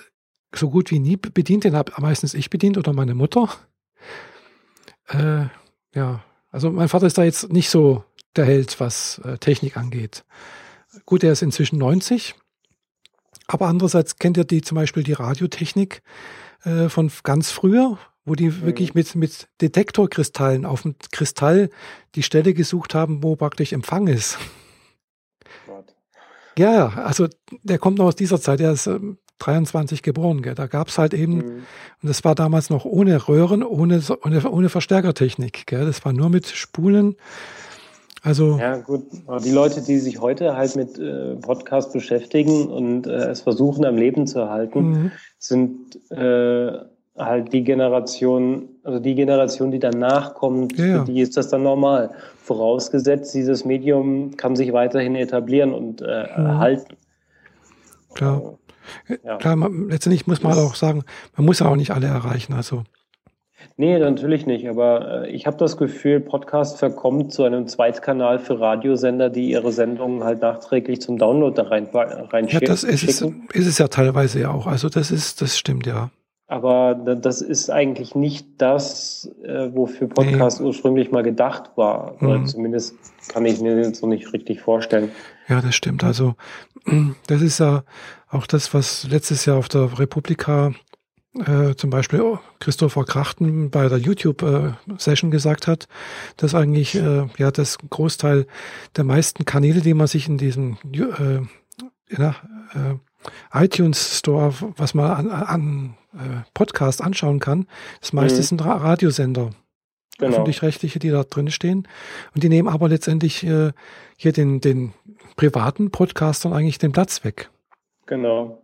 so gut wie nie bedient, den habe meistens ich bedient oder meine Mutter. Äh, ja, also mein Vater ist da jetzt nicht so der Held, was äh, Technik angeht. Gut, er ist inzwischen 90, aber andererseits kennt er die zum Beispiel die Radiotechnik äh, von ganz früher, wo die mhm. wirklich mit, mit Detektorkristallen auf dem Kristall die Stelle gesucht haben, wo praktisch Empfang ist. Gott. Ja, also der kommt noch aus dieser Zeit, er ist ähm, 23 geboren. Gell? Da gab es halt eben, mhm. und das war damals noch ohne Röhren, ohne, ohne, ohne Verstärkertechnik. Gell? Das war nur mit Spulen. Also ja, gut. Aber die Leute, die sich heute halt mit äh, Podcast beschäftigen und äh, es versuchen, am Leben zu erhalten, mhm. sind äh, halt die Generation, also die Generation, die danach kommt, ja. für die ist das dann normal. Vorausgesetzt, dieses Medium kann sich weiterhin etablieren und äh, mhm. erhalten. Klar. Ja. Klar, man, letztendlich muss man das, auch sagen, man muss ja auch nicht alle erreichen. Also. Nee, natürlich nicht. Aber äh, ich habe das Gefühl, Podcast verkommt zu einem Zweitkanal für Radiosender, die ihre Sendungen halt nachträglich zum Download da rein, reinschicken. Ja, das ist es, ist es ja teilweise ja auch. Also das ist, das stimmt ja. Aber das ist eigentlich nicht das, äh, wofür Podcast nee. ursprünglich mal gedacht war. Mhm. zumindest kann ich mir das so nicht richtig vorstellen. Ja, das stimmt. Also das ist ja auch das, was letztes Jahr auf der Republika äh, zum Beispiel Christopher Krachten bei der YouTube-Session äh, gesagt hat, dass eigentlich äh, ja das Großteil der meisten Kanäle, die man sich in diesem äh, ja, äh, iTunes Store, was man an, an äh, Podcast anschauen kann, das meiste mhm. sind Radiosender. Genau. öffentlich-rechtliche, die da drin stehen. Und die nehmen aber letztendlich äh, hier den, den privaten Podcastern eigentlich den Platz weg. Genau.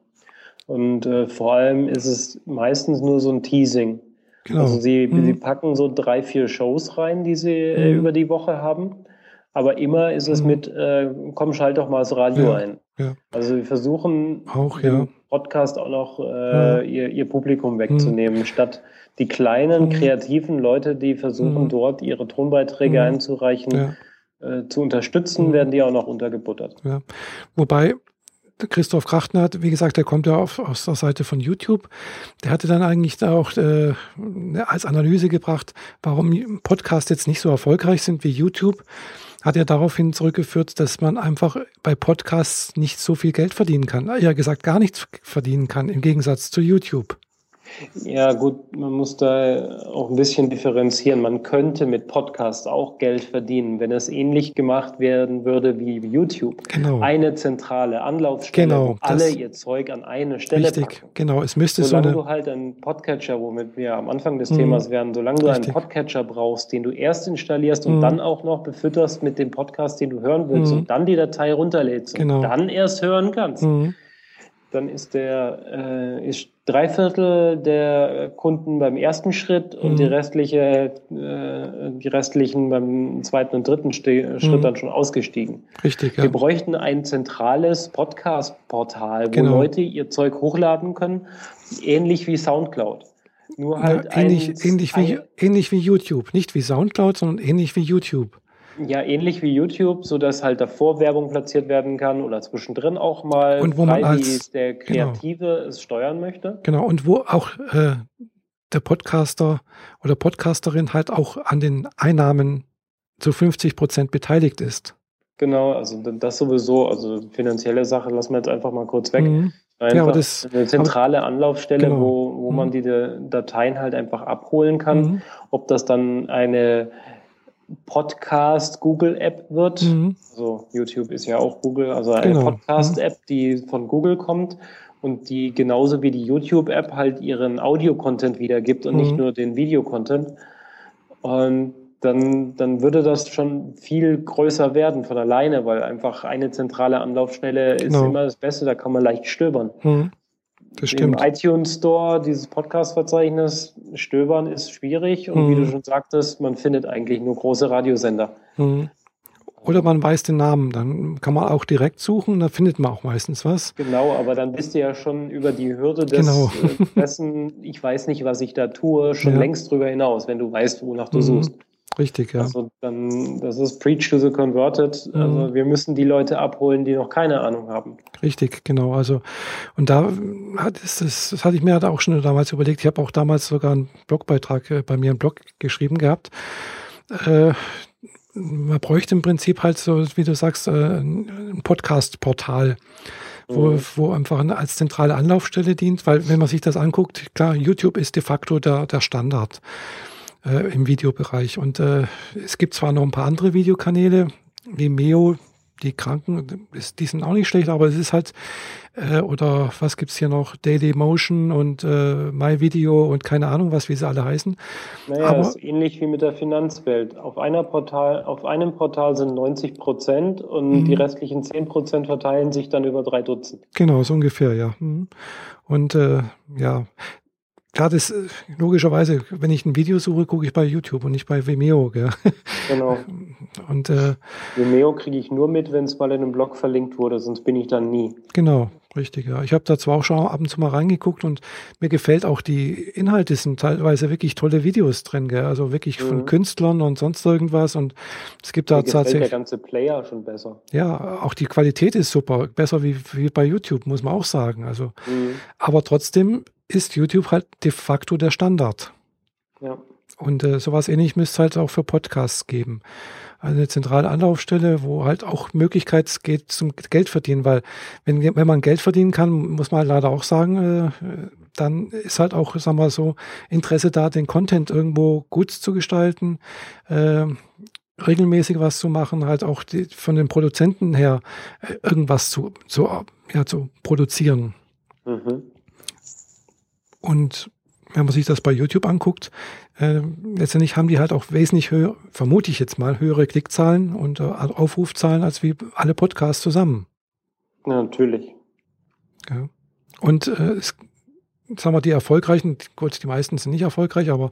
Und äh, vor allem ist es meistens nur so ein Teasing. Genau. Also sie, mhm. sie packen so drei, vier Shows rein, die sie äh, mhm. über die Woche haben. Aber immer ist es mhm. mit, äh, komm, schalt doch mal das Radio ja, ein. Ja. Also wir versuchen auch, ja. Podcast auch noch äh, ihr, ihr Publikum wegzunehmen, mhm. statt die kleinen, mhm. kreativen Leute, die versuchen dort ihre Tonbeiträge einzureichen, äh, zu unterstützen, werden die auch noch untergebuttert. Wobei Christoph Krachtner hat, wie gesagt, der kommt ja auf, aus der Seite von YouTube. Der hatte dann eigentlich da auch äh, als Analyse gebracht, warum Podcasts jetzt nicht so erfolgreich sind wie YouTube. Hat er daraufhin zurückgeführt, dass man einfach bei Podcasts nicht so viel Geld verdienen kann. Eher gesagt, gar nichts verdienen kann, im Gegensatz zu YouTube. Ja, gut, man muss da auch ein bisschen differenzieren. Man könnte mit Podcast auch Geld verdienen, wenn es ähnlich gemacht werden würde wie YouTube. Genau. Eine zentrale Anlaufstelle, genau, wo alle ihr Zeug an eine Stelle richtig, packen. Genau, es müsste solange so eine... du halt einen Podcatcher, womit wir am Anfang des mhm. Themas wären, solange du richtig. einen Podcatcher brauchst, den du erst installierst und mhm. dann auch noch befütterst mit dem Podcast, den du hören willst mhm. und dann die Datei runterlädst genau. und dann erst hören kannst mhm. Dann ist der äh, ist drei der Kunden beim ersten Schritt und mhm. die restliche, äh, die restlichen beim zweiten und dritten Ste Schritt mhm. dann schon ausgestiegen. Richtig. Ja. Wir bräuchten ein zentrales Podcast-Portal, wo genau. Leute ihr Zeug hochladen können, ähnlich wie SoundCloud. Nur halt ja, ähnlich, ein, ähnlich, wie, ähnlich wie YouTube. Nicht wie SoundCloud, sondern ähnlich wie YouTube. Ja, ähnlich wie YouTube, so dass halt davor Werbung platziert werden kann oder zwischendrin auch mal, und wo man als, der genau. Kreative genau. es steuern möchte. Genau, und wo auch äh, der Podcaster oder Podcasterin halt auch an den Einnahmen zu 50 Prozent beteiligt ist. Genau, also das sowieso, also finanzielle Sache lassen wir jetzt einfach mal kurz weg. Mhm. Einfach ja, aber das, eine zentrale aber, Anlaufstelle, genau. wo, wo mhm. man die Dateien halt einfach abholen kann. Mhm. Ob das dann eine Podcast Google App wird. Mhm. Also YouTube ist ja auch Google, also eine genau. Podcast App, mhm. die von Google kommt und die genauso wie die YouTube App halt ihren Audio Content wiedergibt und mhm. nicht nur den Video Content. Und dann, dann würde das schon viel größer werden von alleine, weil einfach eine zentrale Anlaufstelle ist genau. immer das Beste, da kann man leicht stöbern. Mhm. Das stimmt. Im iTunes Store, dieses Podcast-Verzeichnis, stöbern ist schwierig und mhm. wie du schon sagtest, man findet eigentlich nur große Radiosender. Mhm. Oder man weiß den Namen, dann kann man auch direkt suchen, da findet man auch meistens was. Genau, aber dann bist du ja schon über die Hürde des genau. Äh, dessen, ich weiß nicht, was ich da tue, schon ja. längst drüber hinaus, wenn du weißt, wonach du mhm. suchst. Richtig, ja. Also dann, das ist Preach to the Converted. Mhm. Also wir müssen die Leute abholen, die noch keine Ahnung haben. Richtig, genau. Also und da hat es, das, das hatte ich mir halt auch schon damals überlegt. Ich habe auch damals sogar einen Blogbeitrag äh, bei mir im Blog geschrieben gehabt. Äh, man bräuchte im Prinzip halt so, wie du sagst, äh, ein Podcast-Portal wo, mhm. wo einfach als zentrale Anlaufstelle dient, weil wenn man sich das anguckt, klar, YouTube ist de facto der, der Standard äh, im Videobereich. Und äh, es gibt zwar noch ein paar andere Videokanäle, wie Meo, die Kranken, ist, die sind auch nicht schlecht, aber es ist halt, äh, oder was gibt's hier noch, Daily Motion und äh, My Video und keine Ahnung was, wie sie alle heißen. Naja, aber, ist ähnlich wie mit der Finanzwelt. Auf, einer Portal, auf einem Portal sind 90 Prozent und die mhm. restlichen 10 Prozent verteilen sich dann über drei Dutzend. Genau, so ungefähr, ja. Mhm. Und äh, ja, Klar, das äh, logischerweise, wenn ich ein Video suche, gucke ich bei YouTube und nicht bei Vimeo. Gell? Genau. Und äh, Vimeo kriege ich nur mit, wenn es mal in einem Blog verlinkt wurde, sonst bin ich dann nie. Genau, richtig. Ja, ich habe da zwar auch schon ab und zu mal reingeguckt und mir gefällt auch die Inhalte sind teilweise wirklich tolle Videos drin, gell? also wirklich mhm. von Künstlern und sonst irgendwas und es gibt da mir tatsächlich der ganze Player schon besser. Ja, auch die Qualität ist super, besser wie, wie bei YouTube muss man auch sagen. Also, mhm. aber trotzdem ist YouTube halt de facto der Standard. Ja. Und äh, sowas ähnlich müsste es halt auch für Podcasts geben. Also eine zentrale Anlaufstelle, wo halt auch Möglichkeit geht zum Geld verdienen, weil wenn, wenn man Geld verdienen kann, muss man halt leider auch sagen, äh, dann ist halt auch, sagen wir so, Interesse da, den Content irgendwo gut zu gestalten, äh, regelmäßig was zu machen, halt auch die, von den Produzenten her äh, irgendwas zu, zu, ja, zu produzieren. Mhm. Und wenn man sich das bei YouTube anguckt, äh, letztendlich haben die halt auch wesentlich höher, vermute ich jetzt mal, höhere Klickzahlen und äh, Aufrufzahlen als wie alle Podcasts zusammen. Ja, natürlich. Ja. Und äh, es, sagen wir, die erfolgreichen, gut, die meisten sind nicht erfolgreich, aber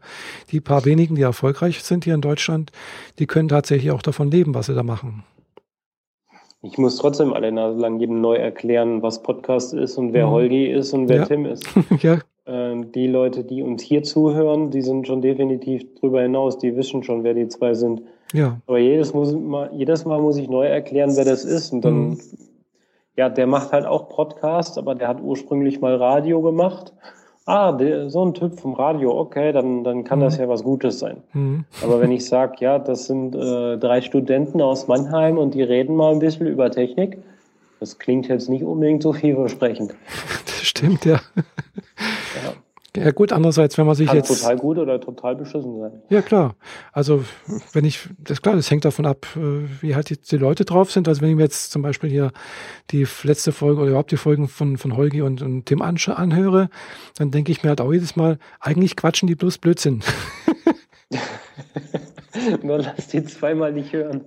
die paar wenigen, die erfolgreich sind hier in Deutschland, die können tatsächlich auch davon leben, was sie da machen. Ich muss trotzdem alle Nase lang jedem neu erklären, was Podcast ist und wer mhm. Holgi ist und wer ja. Tim ist. ja, die Leute, die uns hier zuhören, die sind schon definitiv drüber hinaus, die wissen schon, wer die zwei sind. Ja. Aber jedes, muss, jedes Mal muss ich neu erklären, wer das ist. Und dann, mhm. ja, der macht halt auch Podcast, aber der hat ursprünglich mal Radio gemacht. Ah, der, so ein Typ vom Radio, okay, dann, dann kann mhm. das ja was Gutes sein. Mhm. Aber wenn ich sage, ja, das sind äh, drei Studenten aus Mannheim und die reden mal ein bisschen über Technik, das klingt jetzt nicht unbedingt so vielversprechend. Das stimmt, ja. Ja gut, andererseits, wenn man sich Kann jetzt... total gut oder total beschissen sein. Ja klar, also wenn ich, das ist klar, das hängt davon ab, äh, wie halt die, die, Leute drauf sind. Also wenn ich mir jetzt zum Beispiel hier die letzte Folge oder überhaupt die Folgen von, von Holgi und, und Tim anhöre, dann denke ich mir halt auch jedes Mal, eigentlich quatschen die bloß Blödsinn. Nur lass die zweimal nicht hören.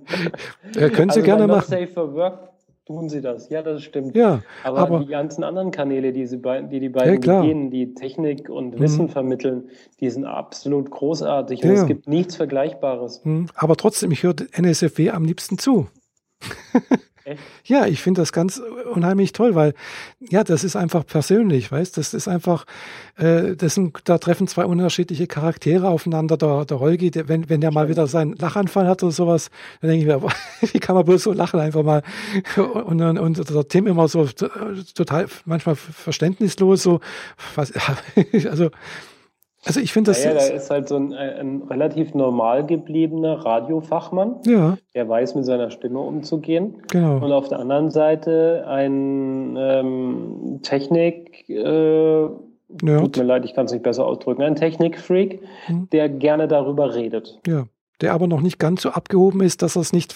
Ja, können Sie also gerne machen. Safe for Work tun sie das. Ja, das stimmt. Ja, aber, aber die ganzen anderen Kanäle, die, sie bei, die die beiden ja, bedienen, die Technik und mhm. Wissen vermitteln, die sind absolut großartig und ja. es gibt nichts Vergleichbares. Mhm. Aber trotzdem, ich höre NSFW am liebsten zu. Echt? Ja, ich finde das ganz unheimlich toll, weil ja, das ist einfach persönlich, weißt? Das ist einfach, äh, das sind, da treffen zwei unterschiedliche Charaktere aufeinander. Der, der Holgi, der, wenn wenn der mal wieder seinen Lachanfall hat oder sowas, dann denke ich mir, wie kann man bloß so lachen einfach mal? Und, und, und der Tim immer so total manchmal verständnislos so, was, also also ich finde das. Ja, ja, da ist halt so ein, ein, relativ normal gebliebener Radiofachmann, ja. der weiß mit seiner Stimme umzugehen. Genau. Und auf der anderen Seite ein ähm, Technik, äh, tut mir leid, ich kann es nicht besser ausdrücken, ein Technikfreak, hm. der gerne darüber redet. Ja, der aber noch nicht ganz so abgehoben ist, dass er es nicht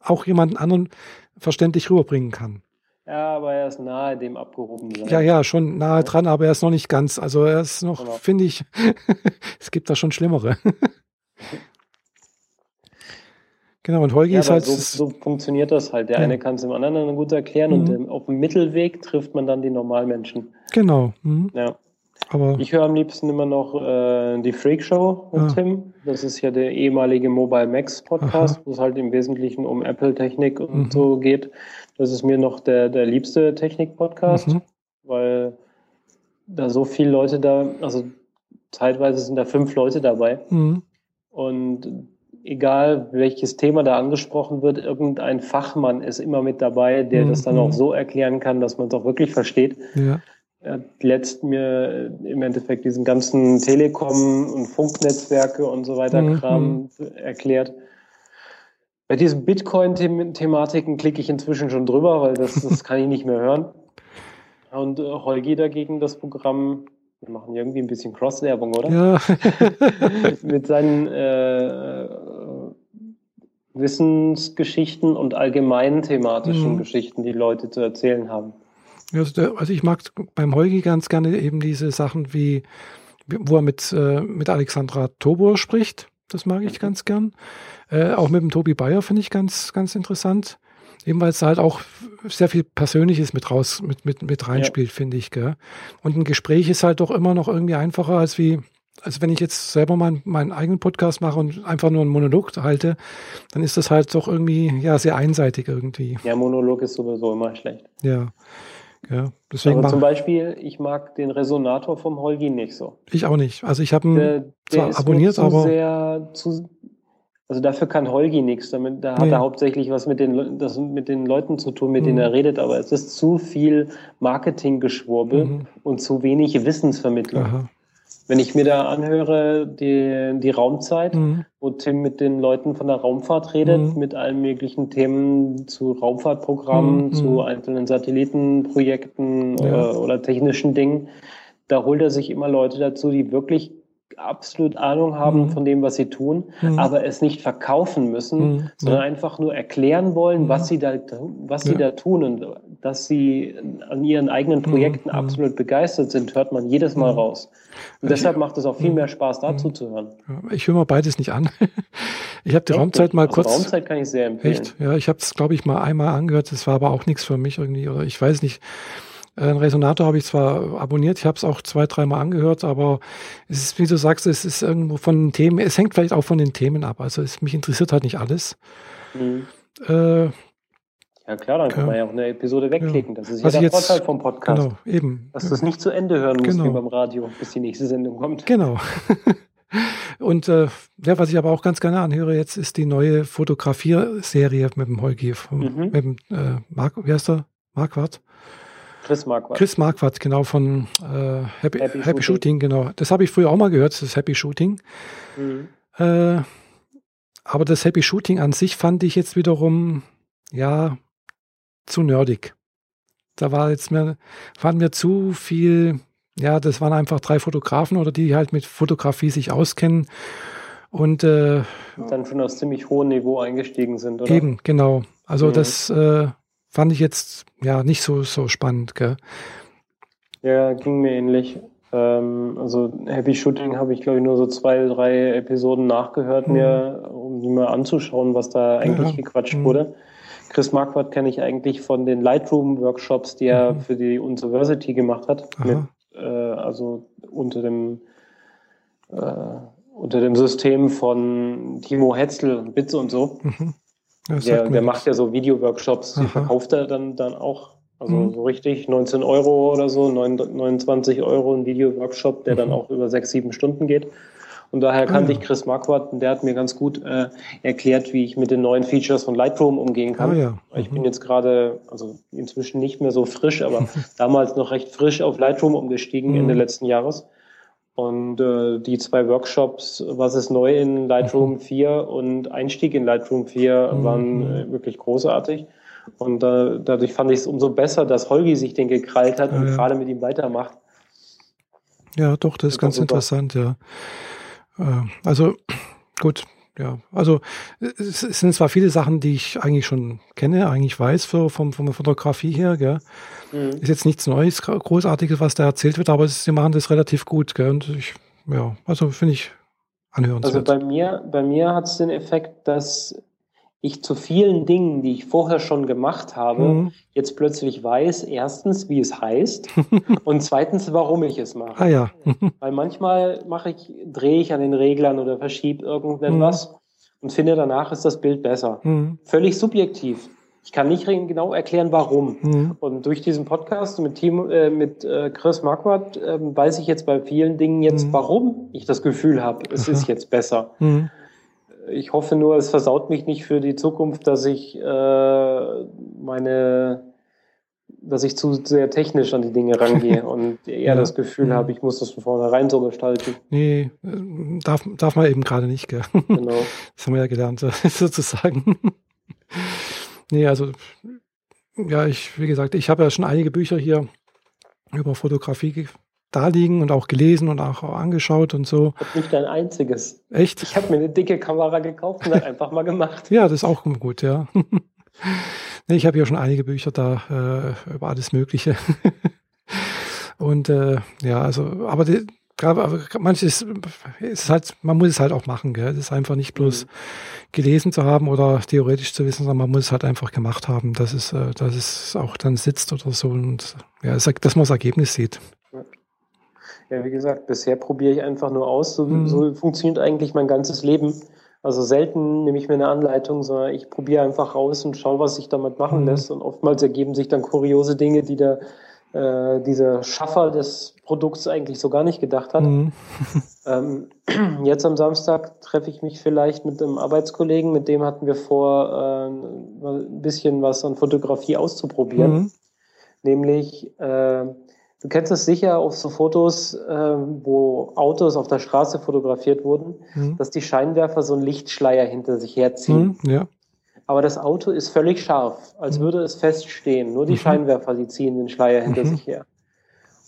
auch jemanden anderen verständlich rüberbringen kann. Ja, aber er ist nahe dem abgehoben sein. Ja, ja, schon nahe dran, aber er ist noch nicht ganz. Also er ist noch, genau. finde ich, es gibt da schon Schlimmere. genau, und Holgi ja, ist halt. So, so, funktioniert das halt. Der ja. eine kann es dem anderen gut erklären mhm. und auf dem Mittelweg trifft man dann die Normalmenschen. Genau. Mhm. Ja. Aber ich höre am liebsten immer noch äh, die Freak Show mit ah. Tim. Das ist ja der ehemalige Mobile Max Podcast, wo es halt im Wesentlichen um Apple-Technik und mhm. so geht. Das ist mir noch der, der liebste Technik-Podcast, mhm. weil da so viele Leute da, also zeitweise sind da fünf Leute dabei. Mhm. Und egal welches Thema da angesprochen wird, irgendein Fachmann ist immer mit dabei, der mhm. das dann auch mhm. so erklären kann, dass man es auch wirklich versteht. Ja. Er hat letzt mir im Endeffekt diesen ganzen Telekom- und Funknetzwerke und so weiter mhm. Kram erklärt. Bei diesen Bitcoin-Thematiken klicke ich inzwischen schon drüber, weil das, das kann ich nicht mehr hören. Und äh, Holgi dagegen das Programm, wir machen irgendwie ein bisschen Cross-Werbung, oder? Ja. Mit seinen äh, Wissensgeschichten und allgemeinen thematischen mhm. Geschichten, die Leute zu erzählen haben. Also, also ich mag beim Holgi ganz gerne eben diese Sachen wie, wo er mit, äh, mit Alexandra Tobor spricht. Das mag ich mhm. ganz gern. Äh, auch mit dem Tobi Bayer finde ich ganz, ganz interessant. Eben weil es halt auch sehr viel Persönliches mit raus, mit, mit, mit reinspielt, ja. finde ich. Gell? Und ein Gespräch ist halt doch immer noch irgendwie einfacher, als wie, als wenn ich jetzt selber mal meinen eigenen Podcast mache und einfach nur einen Monolog halte, dann ist das halt doch irgendwie, ja, sehr einseitig irgendwie. Ja, Monolog ist sowieso immer schlecht. Ja. Ja, deswegen Aber zum Beispiel, ich mag den Resonator vom Holgi nicht so. Ich auch nicht. Also ich habe ihn der, der zwar abonniert, aber sehr zu, also dafür kann Holgi nichts. Damit, da hat nee. er hauptsächlich was mit den, das mit den Leuten zu tun, mit mhm. denen er redet. Aber es ist zu viel Marketinggeschwurbel mhm. und zu wenig Wissensvermittlung. Aha. Wenn ich mir da anhöre, die, die Raumzeit, mhm. wo Tim mit den Leuten von der Raumfahrt redet, mhm. mit allen möglichen Themen zu Raumfahrtprogrammen, mhm. zu einzelnen Satellitenprojekten ja. oder, oder technischen Dingen, da holt er sich immer Leute dazu, die wirklich absolut Ahnung haben mhm. von dem, was sie tun, mhm. aber es nicht verkaufen müssen, mhm. sondern einfach nur erklären wollen, was sie da, was sie da tun und dass sie an ihren eigenen Projekten absolut begeistert sind, hört man jedes Mal raus. Und deshalb macht es auch viel mehr Spaß, dazu zu hören. Ich höre mal beides nicht an. Ich habe die Echt? Raumzeit mal also kurz. Raumzeit kann ich sehr empfehlen. Echt? Ja, ich habe es, glaube ich, mal einmal angehört. Das war aber auch nichts für mich irgendwie, oder ich weiß nicht. Ein Resonator habe ich zwar abonniert, ich habe es auch zwei, dreimal angehört, aber es ist, wie du sagst, es ist irgendwo von den Themen, es hängt vielleicht auch von den Themen ab. Also es, mich interessiert halt nicht alles. Mhm. Äh, ja klar, dann kann ja. man ja auch eine Episode wegklicken. Das ist ja der jetzt, Vorteil vom Podcast. Genau, eben. Dass du es nicht zu Ende hören musst genau. wie beim Radio, bis die nächste Sendung kommt. Genau. Und äh, ja, was ich aber auch ganz gerne anhöre jetzt, ist die neue Fotografierserie mit dem Holgi, mhm. mit dem äh, Mark, wie heißt er? Marquardt. Chris Marquardt. Chris Marquardt, genau, von äh, Happy, Happy, Happy Shooting. Shooting. genau. Das habe ich früher auch mal gehört, das Happy Shooting. Mhm. Äh, aber das Happy Shooting an sich fand ich jetzt wiederum, ja, zu nerdig. Da war jetzt mir, fand mir zu viel, ja, das waren einfach drei Fotografen oder die halt mit Fotografie sich auskennen und äh, dann schon aus ziemlich hohem Niveau eingestiegen sind, oder? Eben, genau. Also mhm. das äh, fand ich jetzt ja nicht so, so spannend. Gell? Ja, ging mir ähnlich. Ähm, also Happy Shooting habe ich, glaube ich, nur so zwei, drei Episoden nachgehört, mhm. mir, um mir mal anzuschauen, was da eigentlich ja. gequatscht mhm. wurde. Chris Marquardt kenne ich eigentlich von den Lightroom-Workshops, die er mhm. für die University gemacht hat. Mit, äh, also unter dem äh, unter dem System von Timo Hetzel und Bitze und so. Mhm. Der, der macht ja so Video-Workshops, die verkauft er dann, dann auch. Also mhm. so richtig 19 Euro oder so, 29 Euro ein Video-Workshop, der mhm. dann auch über sechs, sieben Stunden geht. Und daher kannte ah, ja. ich Chris Marquardt und der hat mir ganz gut äh, erklärt, wie ich mit den neuen Features von Lightroom umgehen kann. Ah, ja. mhm. Ich bin jetzt gerade, also inzwischen nicht mehr so frisch, aber damals noch recht frisch auf Lightroom umgestiegen mhm. Ende letzten Jahres. Und äh, die zwei Workshops, was ist neu in Lightroom 4 mhm. und Einstieg in Lightroom 4, mhm. waren äh, wirklich großartig. Und äh, dadurch fand ich es umso besser, dass Holgi sich den gekrallt hat und ja. gerade mit ihm weitermacht. Ja, doch, das ist ganz super. interessant, ja. Äh, also gut, ja, also es sind zwar viele Sachen, die ich eigentlich schon kenne, eigentlich weiß für, vom, von der Fotografie her, gell. Mhm. Ist jetzt nichts Neues, Großartiges, was da erzählt wird, aber sie machen das relativ gut, gell. Und ich, ja, also finde ich anhörenswert. Also bei mir, bei mir hat es den Effekt, dass ich zu vielen Dingen, die ich vorher schon gemacht habe, mhm. jetzt plötzlich weiß, erstens, wie es heißt und zweitens, warum ich es mache. Ah ja. Weil manchmal mache ich, drehe ich an den Reglern oder verschiebe irgendetwas mhm. und finde danach ist das Bild besser. Mhm. Völlig subjektiv. Ich kann nicht genau erklären, warum. Mhm. Und durch diesen Podcast mit, Team, äh, mit äh, Chris Marquardt äh, weiß ich jetzt bei vielen Dingen jetzt, mhm. warum ich das Gefühl habe, es Aha. ist jetzt besser. Mhm ich hoffe nur, es versaut mich nicht für die Zukunft, dass ich äh, meine, dass ich zu sehr technisch an die Dinge rangehe und eher ja. das Gefühl ja. habe, ich muss das von vornherein so gestalten. Nee, darf, darf man eben gerade nicht, gell? Genau. Das haben wir ja gelernt, sozusagen. nee, also, ja, ich, wie gesagt, ich habe ja schon einige Bücher hier über Fotografie da liegen und auch gelesen und auch angeschaut und so. Nicht dein einziges. Echt? Ich habe mir eine dicke Kamera gekauft und dann einfach mal gemacht. Ja, das ist auch gut, ja. nee, ich habe ja schon einige Bücher da äh, über alles Mögliche. und äh, ja, also, aber die, manches ist halt, man muss es halt auch machen, gell? Es ist einfach nicht bloß mhm. gelesen zu haben oder theoretisch zu wissen, sondern man muss es halt einfach gemacht haben, dass es, äh, dass es auch dann sitzt oder so und ja, dass man das Ergebnis sieht. Ja, wie gesagt, bisher probiere ich einfach nur aus. So, mhm. so funktioniert eigentlich mein ganzes Leben. Also selten nehme ich mir eine Anleitung, sondern ich probiere einfach raus und schaue, was sich damit machen mhm. lässt. Und oftmals ergeben sich dann kuriose Dinge, die der, äh, dieser Schaffer des Produkts eigentlich so gar nicht gedacht hat. Mhm. ähm, jetzt am Samstag treffe ich mich vielleicht mit einem Arbeitskollegen, mit dem hatten wir vor, äh, ein bisschen was an Fotografie auszuprobieren. Mhm. Nämlich äh, Du kennst es sicher auf so Fotos, äh, wo Autos auf der Straße fotografiert wurden, mhm. dass die Scheinwerfer so einen Lichtschleier hinter sich herziehen. Mhm, ja. Aber das Auto ist völlig scharf, als mhm. würde es feststehen. Nur die mhm. Scheinwerfer, die ziehen den Schleier hinter mhm. sich her.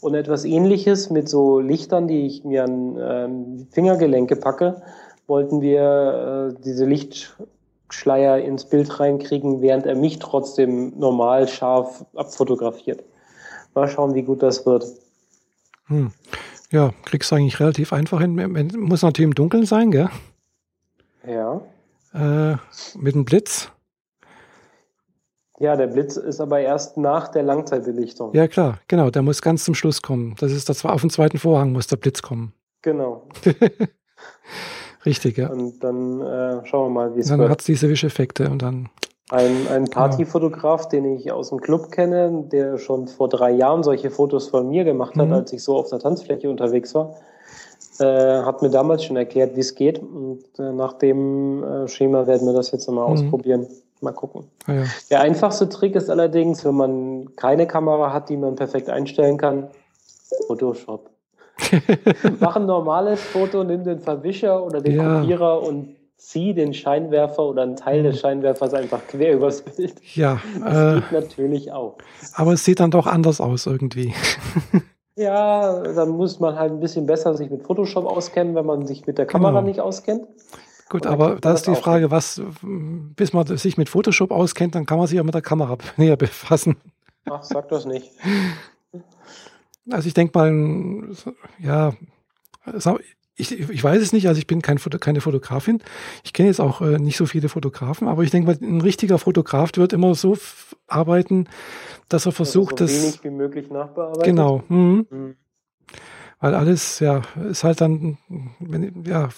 Und etwas ähnliches mit so Lichtern, die ich mir an ähm, Fingergelenke packe, wollten wir äh, diese Lichtschleier ins Bild reinkriegen, während er mich trotzdem normal scharf abfotografiert. Mal schauen, wie gut das wird. Hm. Ja, kriegst du eigentlich relativ einfach hin. Muss natürlich im Dunkeln sein, gell? Ja. Äh, mit einem Blitz. Ja, der Blitz ist aber erst nach der Langzeitbelichtung. Ja, klar, genau. Der muss ganz zum Schluss kommen. Das ist das auf dem zweiten Vorhang muss der Blitz kommen. Genau. Richtig, ja. Und dann äh, schauen wir mal, wie es wird. Dann hat es diese Wischeffekte und dann. Ein, ein Partyfotograf, den ich aus dem Club kenne, der schon vor drei Jahren solche Fotos von mir gemacht hat, mhm. als ich so auf der Tanzfläche unterwegs war, äh, hat mir damals schon erklärt, wie es geht. Und äh, nach dem äh, Schema werden wir das jetzt mal mhm. ausprobieren. Mal gucken. Ah, ja. Der einfachste Trick ist allerdings, wenn man keine Kamera hat, die man perfekt einstellen kann, Photoshop. Mach ein normales Foto, nimm den Verwischer oder den ja. Kopierer und zieh den Scheinwerfer oder einen Teil des mhm. Scheinwerfers einfach quer übers Bild. Ja. Das äh, geht natürlich auch. Aber es sieht dann doch anders aus irgendwie. ja, dann muss man halt ein bisschen besser sich mit Photoshop auskennen, wenn man sich mit der Kamera genau. nicht auskennt. Gut, aber da ist die Frage, was, bis man sich mit Photoshop auskennt, dann kann man sich auch mit der Kamera näher befassen. Ach, sag das nicht. Also ich denke mal, ja, ich, ich weiß es nicht, also ich bin kein, keine Fotografin. Ich kenne jetzt auch äh, nicht so viele Fotografen, aber ich denke mal, ein richtiger Fotograf wird immer so arbeiten, dass er versucht, also so wenig wie möglich nachbearbeiten. Genau. Mhm. Mhm. Weil alles, ja, ist halt dann, ja,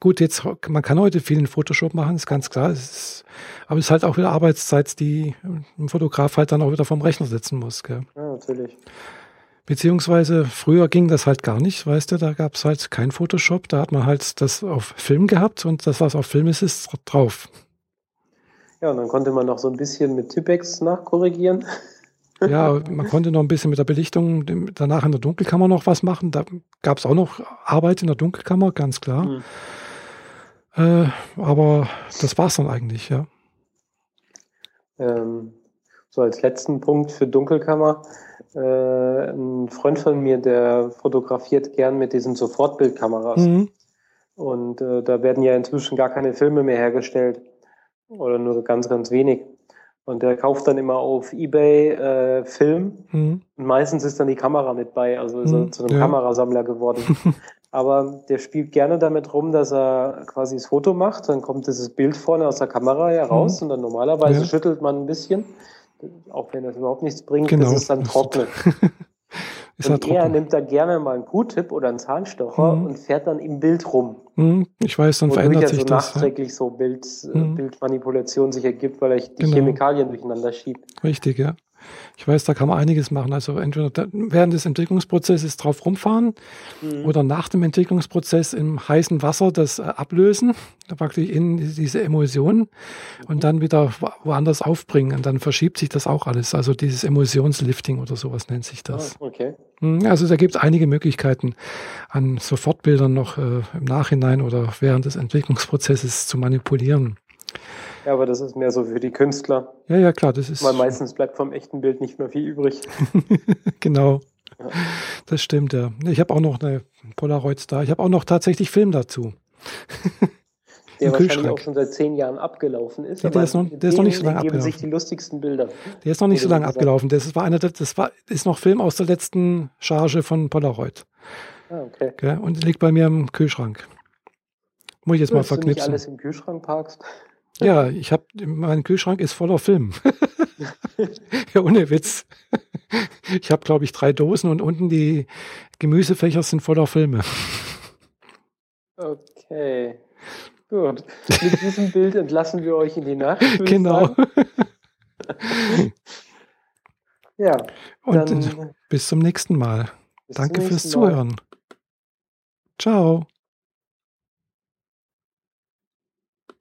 gut, jetzt, man kann heute viel in Photoshop machen, ist ganz klar. Ist, aber es ist halt auch wieder Arbeitszeit, die ein Fotograf halt dann auch wieder vom Rechner setzen muss. Gell? Ja, natürlich. Beziehungsweise früher ging das halt gar nicht, weißt du, da gab es halt kein Photoshop, da hat man halt das auf Film gehabt und das, was auf Film ist, ist drauf. Ja, und dann konnte man noch so ein bisschen mit Tipex nachkorrigigen. Ja, man konnte noch ein bisschen mit der Belichtung danach in der Dunkelkammer noch was machen. Da gab es auch noch Arbeit in der Dunkelkammer, ganz klar. Mhm. Äh, aber das war es dann eigentlich, ja. Ähm, so als letzten Punkt für Dunkelkammer. Äh, ein Freund von mir, der fotografiert gern mit diesen Sofortbildkameras. Mhm. Und äh, da werden ja inzwischen gar keine Filme mehr hergestellt. Oder nur ganz, ganz wenig. Und der kauft dann immer auf Ebay äh, Film. Mhm. Und meistens ist dann die Kamera mit bei, also ist er mhm, zu einem ja. Kamerasammler geworden. Aber der spielt gerne damit rum, dass er quasi das Foto macht, dann kommt dieses Bild vorne aus der Kamera heraus mhm. und dann normalerweise ja. schüttelt man ein bisschen, auch wenn das überhaupt nichts bringt, genau. bis es dann trocknet. Ist und er nimmt da gerne mal einen Q-Tip oder einen Zahnstocher mhm. und fährt dann im Bild rum. Mhm. Ich weiß, dann verändert sich also das. nachträglich ja. so Bild, mhm. Bildmanipulation sich ergibt, weil er die genau. Chemikalien durcheinander schiebt. Richtig, ja. Ich weiß, da kann man einiges machen. Also entweder während des Entwicklungsprozesses drauf rumfahren mhm. oder nach dem Entwicklungsprozess im heißen Wasser das äh, ablösen, praktisch in diese Emulsion mhm. und dann wieder woanders aufbringen. Und dann verschiebt sich das auch alles. Also dieses Emulsionslifting oder sowas nennt sich das. Ah, okay. Mhm, also da gibt es einige Möglichkeiten, an Sofortbildern noch äh, im Nachhinein oder während des Entwicklungsprozesses zu manipulieren. Ja, aber das ist mehr so für die Künstler. Ja, ja, klar, das ist. Weil meistens bleibt vom echten Bild nicht mehr viel übrig. genau. Ja. Das stimmt, ja. Ich habe auch noch eine Polaroid da. Ich habe auch noch tatsächlich Film dazu. Der wahrscheinlich auch schon seit zehn Jahren abgelaufen ist. Ja, der, ist noch, der ist noch nicht so lange abgelaufen. sich die lustigsten Bilder. Der ist noch nicht so lange abgelaufen. Das war einer, das war, ist noch Film aus der letzten Charge von Polaroid. Ah, okay. okay. Und liegt bei mir im Kühlschrank. Muss ich jetzt Willst mal verknipsen. Du nicht alles im Kühlschrank parkst? Ja, ich habe, mein Kühlschrank ist voller Film. ja, ohne Witz. Ich habe, glaube ich, drei Dosen und unten die Gemüsefächer sind voller Filme. Okay. Gut. Mit diesem Bild entlassen wir euch in die Nacht. Genau. ja. Und dann, bis zum nächsten Mal. Danke fürs Zuhören. Ciao.